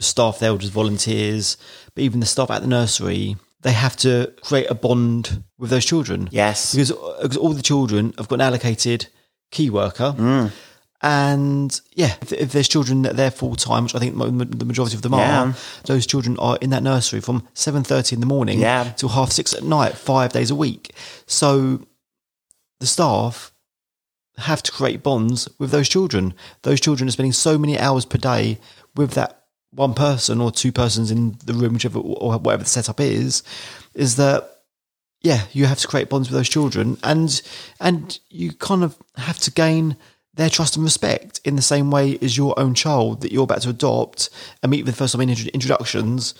staff there or just volunteers, but even the staff at the nursery, they have to create a bond with those children. Yes. because, uh, because all the children have got an allocated key worker. Mm. And yeah, if, if there's children that they're full time, which I think the majority of them Yeah. are, those children are in that nursery from seven thirty in the morning Yeah. till half six at night, five days a week. So the staff have to create bonds with those children. Those children are spending so many hours per day with that one person or two persons in the room, whichever or whatever the setup is, is that yeah, you have to create bonds with those children and and you kind of have to gain their trust and respect in the same way as your own child that you're about to adopt and meet for the first time in introductions.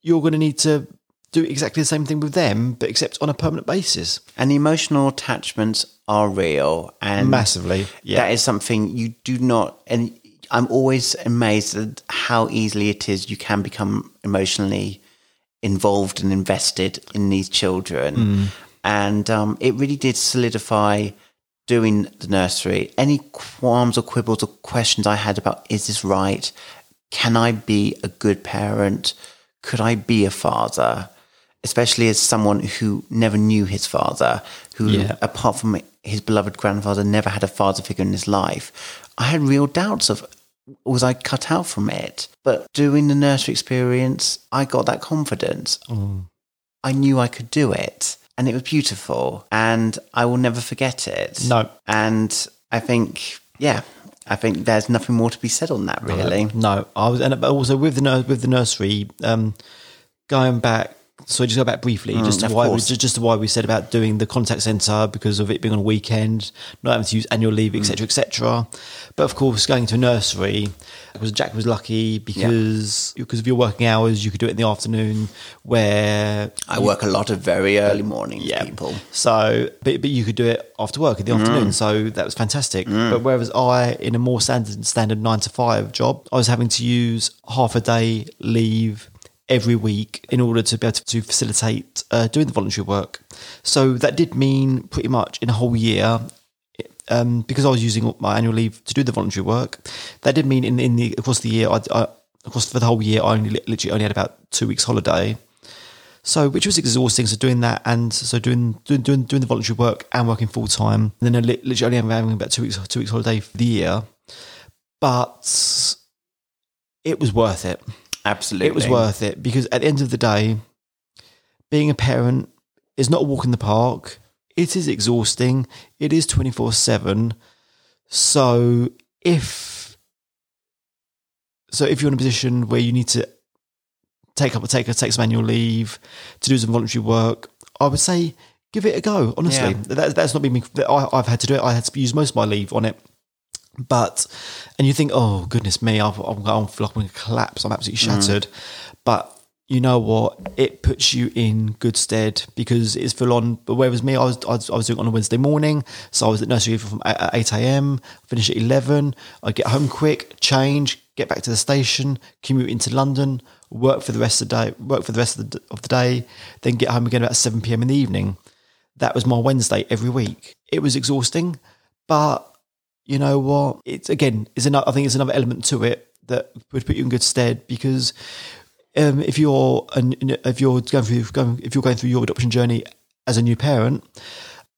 You're going to need to do exactly the same thing with them, but except on a permanent basis. And the emotional attachments are real and Massively, yeah. That is something you do not and I'm always amazed at how easily it is you can become emotionally involved and invested in these children. And um, it really did solidify doing the nursery. Any qualms or quibbles or questions I had about is this right? Can I be a good parent? Could I be a father? Especially as someone who never knew his father, who, Yeah. apart from his beloved grandfather, never had a father figure in his life. I had real doubts of was I cut out from it? But doing the nursery experience, I got that confidence. I knew I could do it. And it was beautiful. And I will never forget it. No. And I think, yeah, I think there's nothing more to be said on that, really. No, I was, and but also with the with the nursery, um, going back. So just go back briefly, just to Mm, why we, course. just, just to why we said about doing the contact center because of it being on a weekend, not having to use annual leave, Mm. etc., etc. But of course, going to a nursery, because Jack was lucky because because of your working hours, you could do it in the afternoon, where I work a lot of very early mornings, people. so, but, but you could do it after work in the afternoon. So that was fantastic. But whereas I, in a more standard standard nine to five job, I was having to use half a day leave every week in order to be able to, facilitate uh, doing the voluntary work. So that did mean pretty much in a whole year. Um, because I was using my annual leave to do the voluntary work, that did mean in, in the across the year, I, I, of course for the whole year, I only literally only had about two weeks holiday. So, which was exhausting. So, doing that and so doing doing doing, doing the voluntary work and working full time, then I literally only having about two weeks two weeks holiday for the year. But it was worth it. Absolutely. It was worth it because at the end of the day, being a parent is not a walk in the park. It is exhausting. It is twenty four seven. So if so, if you're in a position where you need to take up a take take some annual leave to do some voluntary work, I would say give it a go. Honestly, Yeah. that, that's not been me. I, I've had to do it. I had to use most of my leave on it. But and you think, oh goodness me, I've, I'm, I feel like I'm going to collapse. I'm absolutely mm-hmm. shattered. But you know what? It puts you in good stead because it's full on. But whereas me, I was, I was I was doing it on a Wednesday morning, so I was at nursery from eight- at eight a.m. Finish at eleven. I get home quick, change, get back to the station, commute into London, work for the rest of the day, work for the rest of the, of the day, then get home again about seven p.m. in the evening. That was my Wednesday every week. It was exhausting, but you know what? It's again, is another. I think it's another element to it that would put you in good stead because um, if you're an, if you're going through going, if you're going through your adoption journey as a new parent,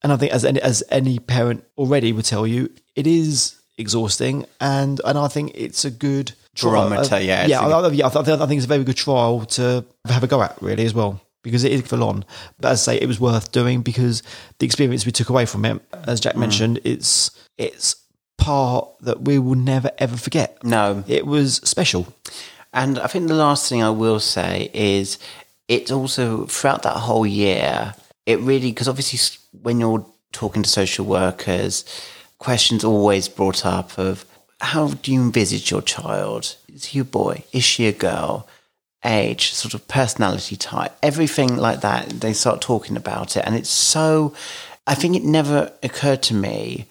and I think as any, as any parent already would tell you, it is exhausting, and and I think it's a good Barometer, yeah, yeah, a I, I- yeah. I, th- I think it's a very good trial to have a go at, really, as well. Because it is full on, but as I say, it was worth doing because the experience we took away from it, as Mm. Jack mentioned, it's it's part that we will never ever forget. No. It was special. And I think the last thing I will say is it's also throughout that whole year, it really, because obviously when you're talking to social workers, questions always brought up of how do you envisage your child? Is he a boy? Is she a girl? Age, sort of personality type, everything like that. They start talking about it. And it's so, I think it never occurred to me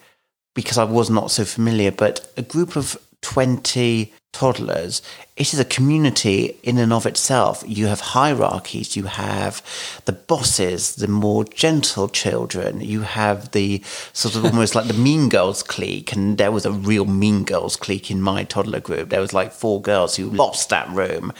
because I was not so familiar, but a group of 20 toddlers, it is a community in and of itself. You have hierarchies, you have the bosses, the more gentle children, you have the sort of almost like the mean girls clique. And there was a real mean girls clique in my toddler group. There was like four girls who lost that room.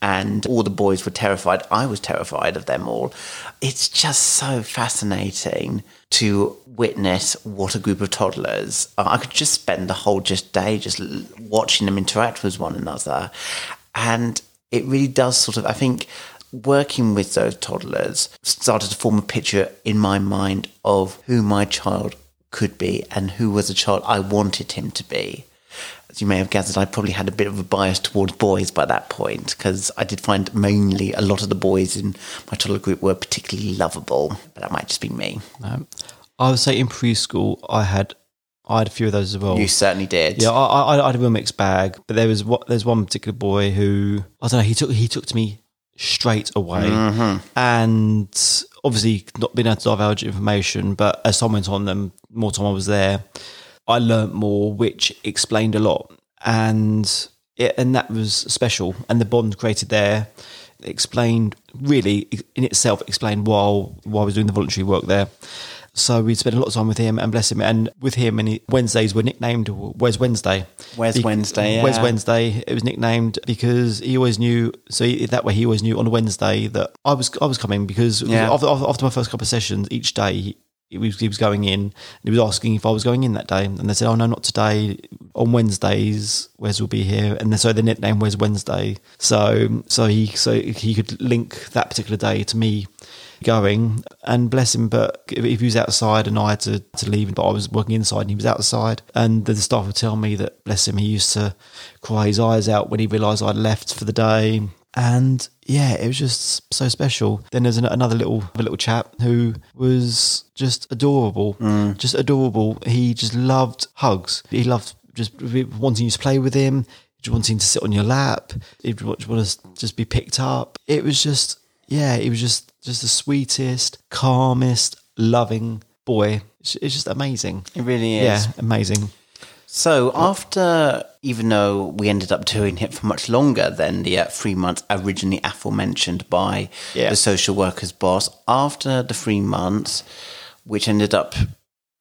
And all the boys were terrified. I was terrified of them all. It's just so fascinating to witness what a group of toddlers. I could just spend the whole just day just watching them interact with one another, and it really does sort of. I think working with those toddlers started to form a picture in my mind of who my child could be and who was a child I wanted him to be. As you may have gathered, I probably had a bit of a bias towards boys by that point because I did find mainly a lot of the boys in my toddler group were particularly lovable, but that might just be me. Um, I would say in preschool, I had I had a few of those as well. You certainly did. Yeah, I, I, I had a real mixed bag, but there was what there's one particular boy who I don't know. He took he took to me straight away, and obviously not being able to divulge information. But as time went on, the more time I was there, I learnt more, which explained a lot, and it, and that was special. And the bond created there explained really in itself explained why why I was doing the voluntary work there. So we spent a lot of time with him and bless him. And with him, and he, Wednesdays were nicknamed Where's Wednesday? Where's Wednesday, yeah. Where's Wednesday? It was nicknamed because he always knew. So he, that way, he always knew on a Wednesday that I was I was coming because Yeah. after after my first couple of sessions each day. He, was, he was going in and he was asking if I was going in that day. And they said, Oh, no, not today. On Wednesdays, Wes will be here. And so the nickname was Wednesday. So, so he, so he could link that particular day to me going and bless him. But if if he was outside and I had to, to leave, but I was working inside and he was outside, and the staff would tell me that bless him, he used to cry his eyes out when he realised I'd left for the day. And yeah, it was just so special. Then there's an, another little a little chap who was just adorable, mm. just adorable. He just loved hugs. He loved just wanting you to play with him, just wanting to sit on your lap. He want want to just be picked up. It was just yeah, he was just just the sweetest, calmest, loving boy. It's, it's just amazing. It really is. Yeah, amazing. So after, even though we ended up doing it for much longer than the uh, three months originally aforementioned by Yeah. the social worker's boss, after the three months, which ended up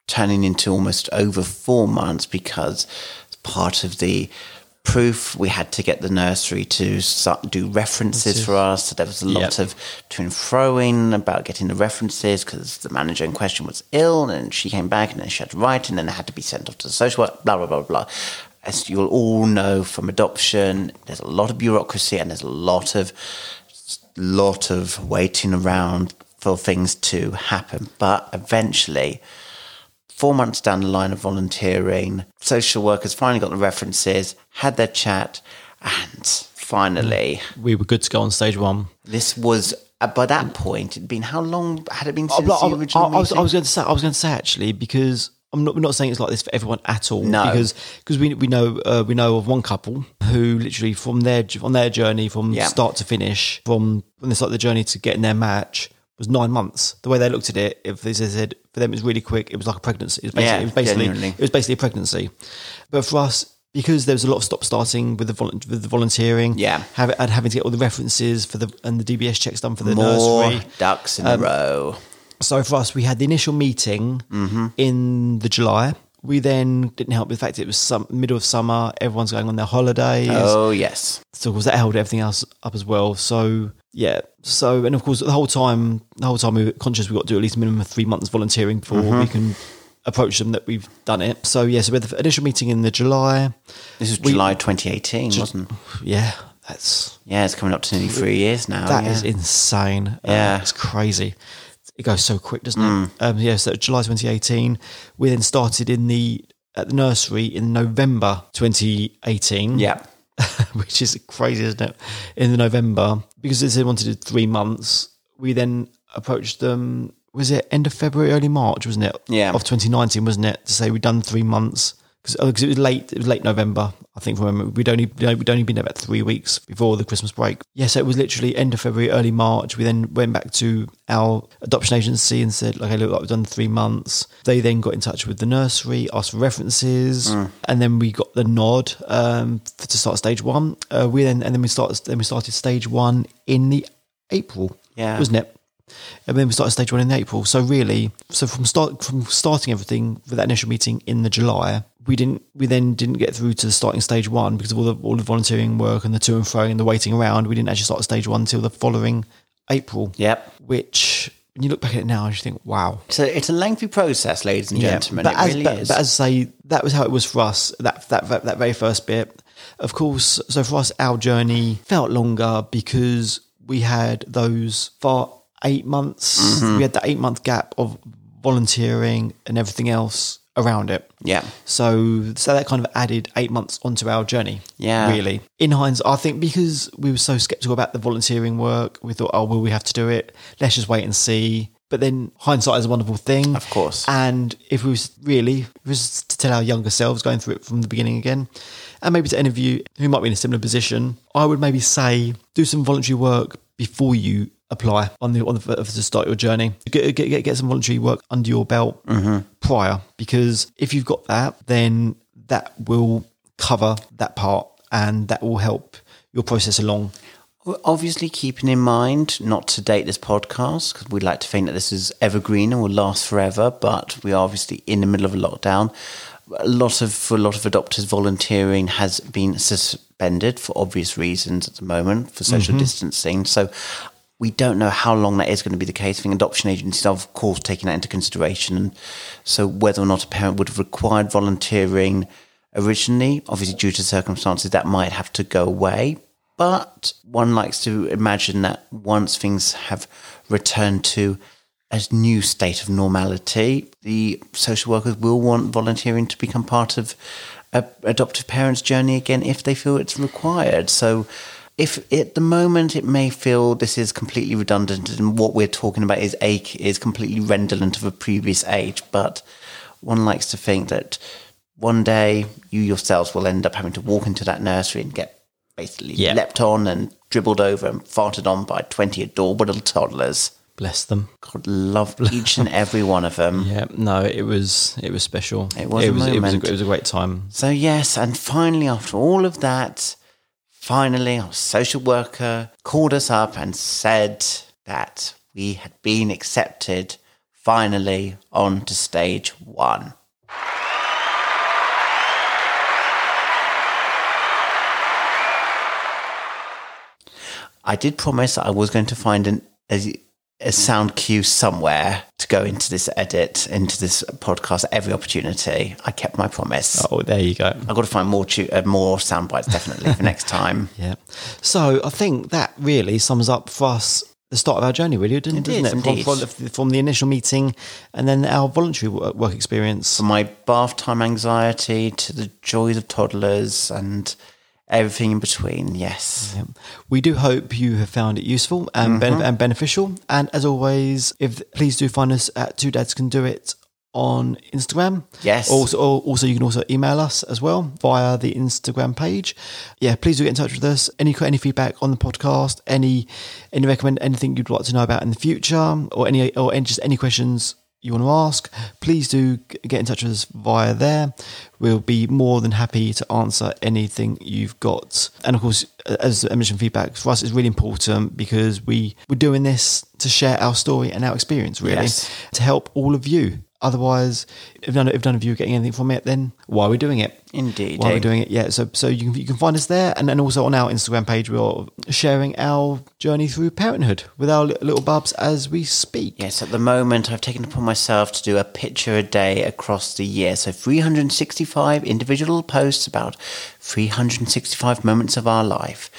turning into almost over four months because part of the proof we had to get the nursery to start, do references for us so there was a lot Yep. of to and froing about getting the references because the manager in question was ill and she came back and then she had to write and then it had to be sent off to the social work, blah, blah, blah, blah. As you'll all know from adoption, there's a lot of bureaucracy and there's a lot of lot of waiting around for things to happen. But eventually, four months down the line of volunteering, social workers finally got the references, had their chat, and finally, We were good to go on stage one. this was uh, by that point. It'd been how long had it been I, since I- the original I was, I meeting? was going to say, I was going to say actually because I'm not, we're not saying it's like this for everyone at all. No. because because we we know uh, we know of one couple who literally from their on their journey from Yeah. start to finish, from when they started the journey to getting their match was nine months. The way they looked at it, if they said for them it was really quick, it was like a pregnancy. It was basically, Yeah, it was basically it was basically a pregnancy. But for us. Because there was a lot of stop starting with the volu- with the volunteering, Yeah. have, and having to get all the references for the and the DBS checks done for the More nursery. ducks in Um, a row. So for us, we had the initial meeting in the July. We then didn't help with the fact it was some middle of summer. Everyone's going on their holidays. Oh yes, So of course that held everything else up as well. So yeah. So and of course the whole time, the whole time we were conscious we've got to do at least a minimum of three months volunteering before we can approach them that we've done it. So yeah. So we had the initial meeting in the July. this is We- July 2018, wasn't? Yeah, that's Yeah, it's coming up to nearly three years now. That yeah. is insane. Uh, Yeah. it's crazy. It goes so quick, doesn't it? Um, yeah, so July 2018. We then started in the at the nursery in November 2018. Yeah. which is crazy, isn't it? In the November because they said wanted three months. We then approached them. Was it end of February, early March? Wasn't it? Yeah. Of 2019, wasn't it? To say we'd done three months because it was late. It was late November, I think. From we'd only we'd only been there about three weeks before the Christmas break. Yes, yeah, so it was literally end of February, early March. We then went back to our adoption agency and said, "Okay, look, like we've done three months." They then got in touch with the nursery, asked for references, and then we got the nod um, to start stage one. Uh, we then and then we started then we started stage one in the April. Yeah. wasn't it? And then we started stage one in April. So really, so from start from starting everything with that initial meeting in the July, we didn't we then didn't get through to starting stage one because of all the all the volunteering work and the to and fro and the waiting around. We didn't actually start stage one until the following April. Yep. Which when you look back at it now, you think, wow. So it's a lengthy process, ladies and gentlemen. But it as, really but, is. but as I say, that was how it was for us. That that that, that very first bit, of course. So for us, our journey felt longer because we had those for eight months. Mm-hmm. We had that eight month gap of volunteering and everything else around it. yeah. So, so that kind of added eight months onto our journey. Yeah. really. In hindsight, I think because we were so skeptical about the volunteering work, we thought, oh, will we have to do it? Let's just wait and see. But then hindsight is a wonderful thing, Of course. And if we was really, if it was to tell our younger selves going through it from the beginning again, and maybe to any of you who might be in a similar position, I would maybe say do some voluntary work before you apply on the on the to start your journey. Get get, get, some voluntary work under your belt mm-hmm. prior, because if you've got that, then that will cover that part, and that will help your process along. Obviously, keeping in mind not to date this podcast because we'd like to think that this is evergreen and will last forever. But we are obviously in the middle of a lockdown. A lot of for a lot of adopters, volunteering has been suspended for obvious reasons at the moment for social mm-hmm. distancing. So we don't know how long that is going to be the case. I think adoption agencies are, of course, taking that into consideration. And so whether or not a parent would have required volunteering originally, obviously due to circumstances, that might have to go away. But one likes to imagine that once things have returned to a new state of normality, the social workers will want volunteering to become part of a adoptive parents' journey again if they feel it's required. So, if at the moment it may feel this is completely redundant and what we're talking about is ache is completely redundant of a previous age, but one likes to think that one day you yourselves will end up having to walk into that nursery and get basically Yeah. leapt on and dribbled over and farted on by 20 adorable little toddlers. Bless them. God, love each and every one of them. Yeah, no, it was it was special. It was it was, it was, a, it was a great time. So, yes, and finally, after all of that, finally, our social worker called us up and said that we had been accepted finally on to stage one. I did promise I was going to find an, a sound cue somewhere to go into this edit, into this podcast every opportunity. I kept my promise. Oh, there you go. I've got to find more tu- uh, more sound bites definitely for next time. Yeah. So I think that really sums up for us the start of our journey, really, didn't, It doesn't is, it? indeed. From, from, from the initial meeting and then our voluntary work, work experience. From my bath time anxiety to the joys of toddlers and everything in between. Yes. Yeah. We do hope you have found it useful and, Mm-hmm. benef- and beneficial. And as always, if please do find us at Two Dads Can Do It on Instagram. Yes. Also, also you can also email us as well via the Instagram page. Yeah, please do get in touch with us. Any any feedback on the podcast? Any any recommend anything you'd like to know about in the future, or any or any, just any questions you want to ask? Please do get in touch with us via there. We'll be more than happy to answer anything you've got. And of course, as I mentioned, feedback for us is really important because we we're doing this to share our story and our experience, really, Yes. to help all of you. Otherwise, if none, if none of you are getting anything from it, then why are we doing it? Indeed. Why are we doing it? Yeah. So, so you can you can find us there, and then also on our Instagram page, we're sharing our journey through parenthood with our little bubs as we speak. Yes, at the moment, I've taken upon myself to do a picture a day across the year. So 365 individual posts about 365 moments of our life.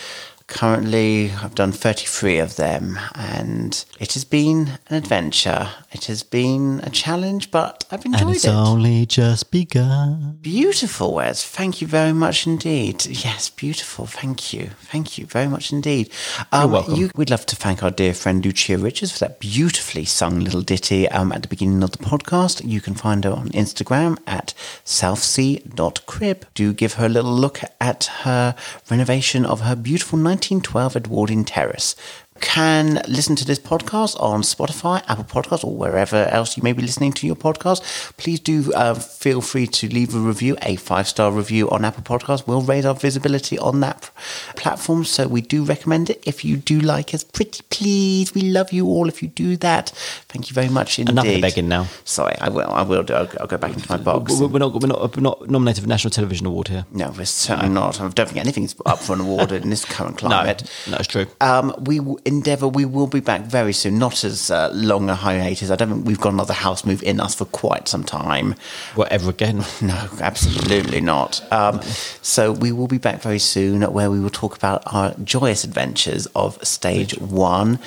Currently, I've done 33 of them, and it has been an adventure. It has been a challenge, but I've enjoyed And it's it. only just begun. Beautiful, Wes. Thank you very much indeed. Yes, beautiful. Thank you. Thank you very much indeed. Um, welcome. You, we'd love to thank our dear friend Lucia Richards for that beautifully sung little ditty um, at the beginning of the podcast. You can find her on Instagram at southsea.crib. Do give her a little look at her renovation of her beautiful 1912 Edwardian terrace. Can listen to this podcast on Spotify, Apple Podcasts, or wherever else you may be listening to your podcast. Please do uh, feel free to leave a review, a five star review on Apple Podcasts. Will raise our visibility on that platform, so we do recommend it. If you do like us, pretty please, we love you all. If you do that, thank you very much indeed. Enough begging now. Sorry, I will. I will do. I'll, I'll go back into my box. We're we're not, we're, not, we're not nominated for National Television Award here. No, we're certainly not. I don't think anything's up for an award in this current climate. No, it's true. Um, we endeavour. We will be back very soon. Not as uh, long a hiatus. I don't think we've got another house move in us for quite some time. Whatever again. No, absolutely not. Um, so we will be back very soon, where we will talk about our joyous adventures of stage one,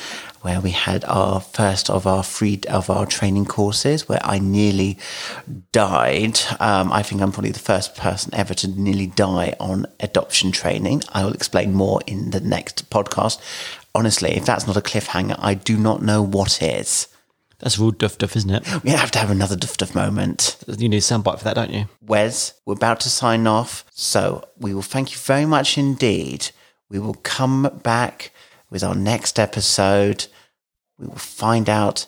where we had our first of our free of our training courses, where I nearly died. Um, I think I'm probably the first person ever to nearly die on adoption training. I will explain more in the next podcast. Honestly, if that's not a cliffhanger, I do not know what is. That's real duff duff, isn't it? We have to have another duff duff moment. You need a soundbite for that, don't you? Wes, we're about to sign off. So we will thank you very much indeed. We will come back with our next episode. We will find out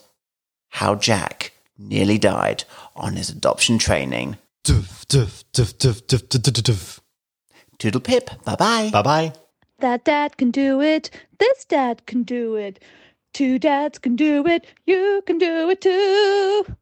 how Jack nearly died on his adoption training. Duff, duff, duff, duff, duff, duff, duff, duff. Toodle pip. Bye bye. Bye bye. That dad can do it. This dad can do it. Two dads can do it. You can do it too.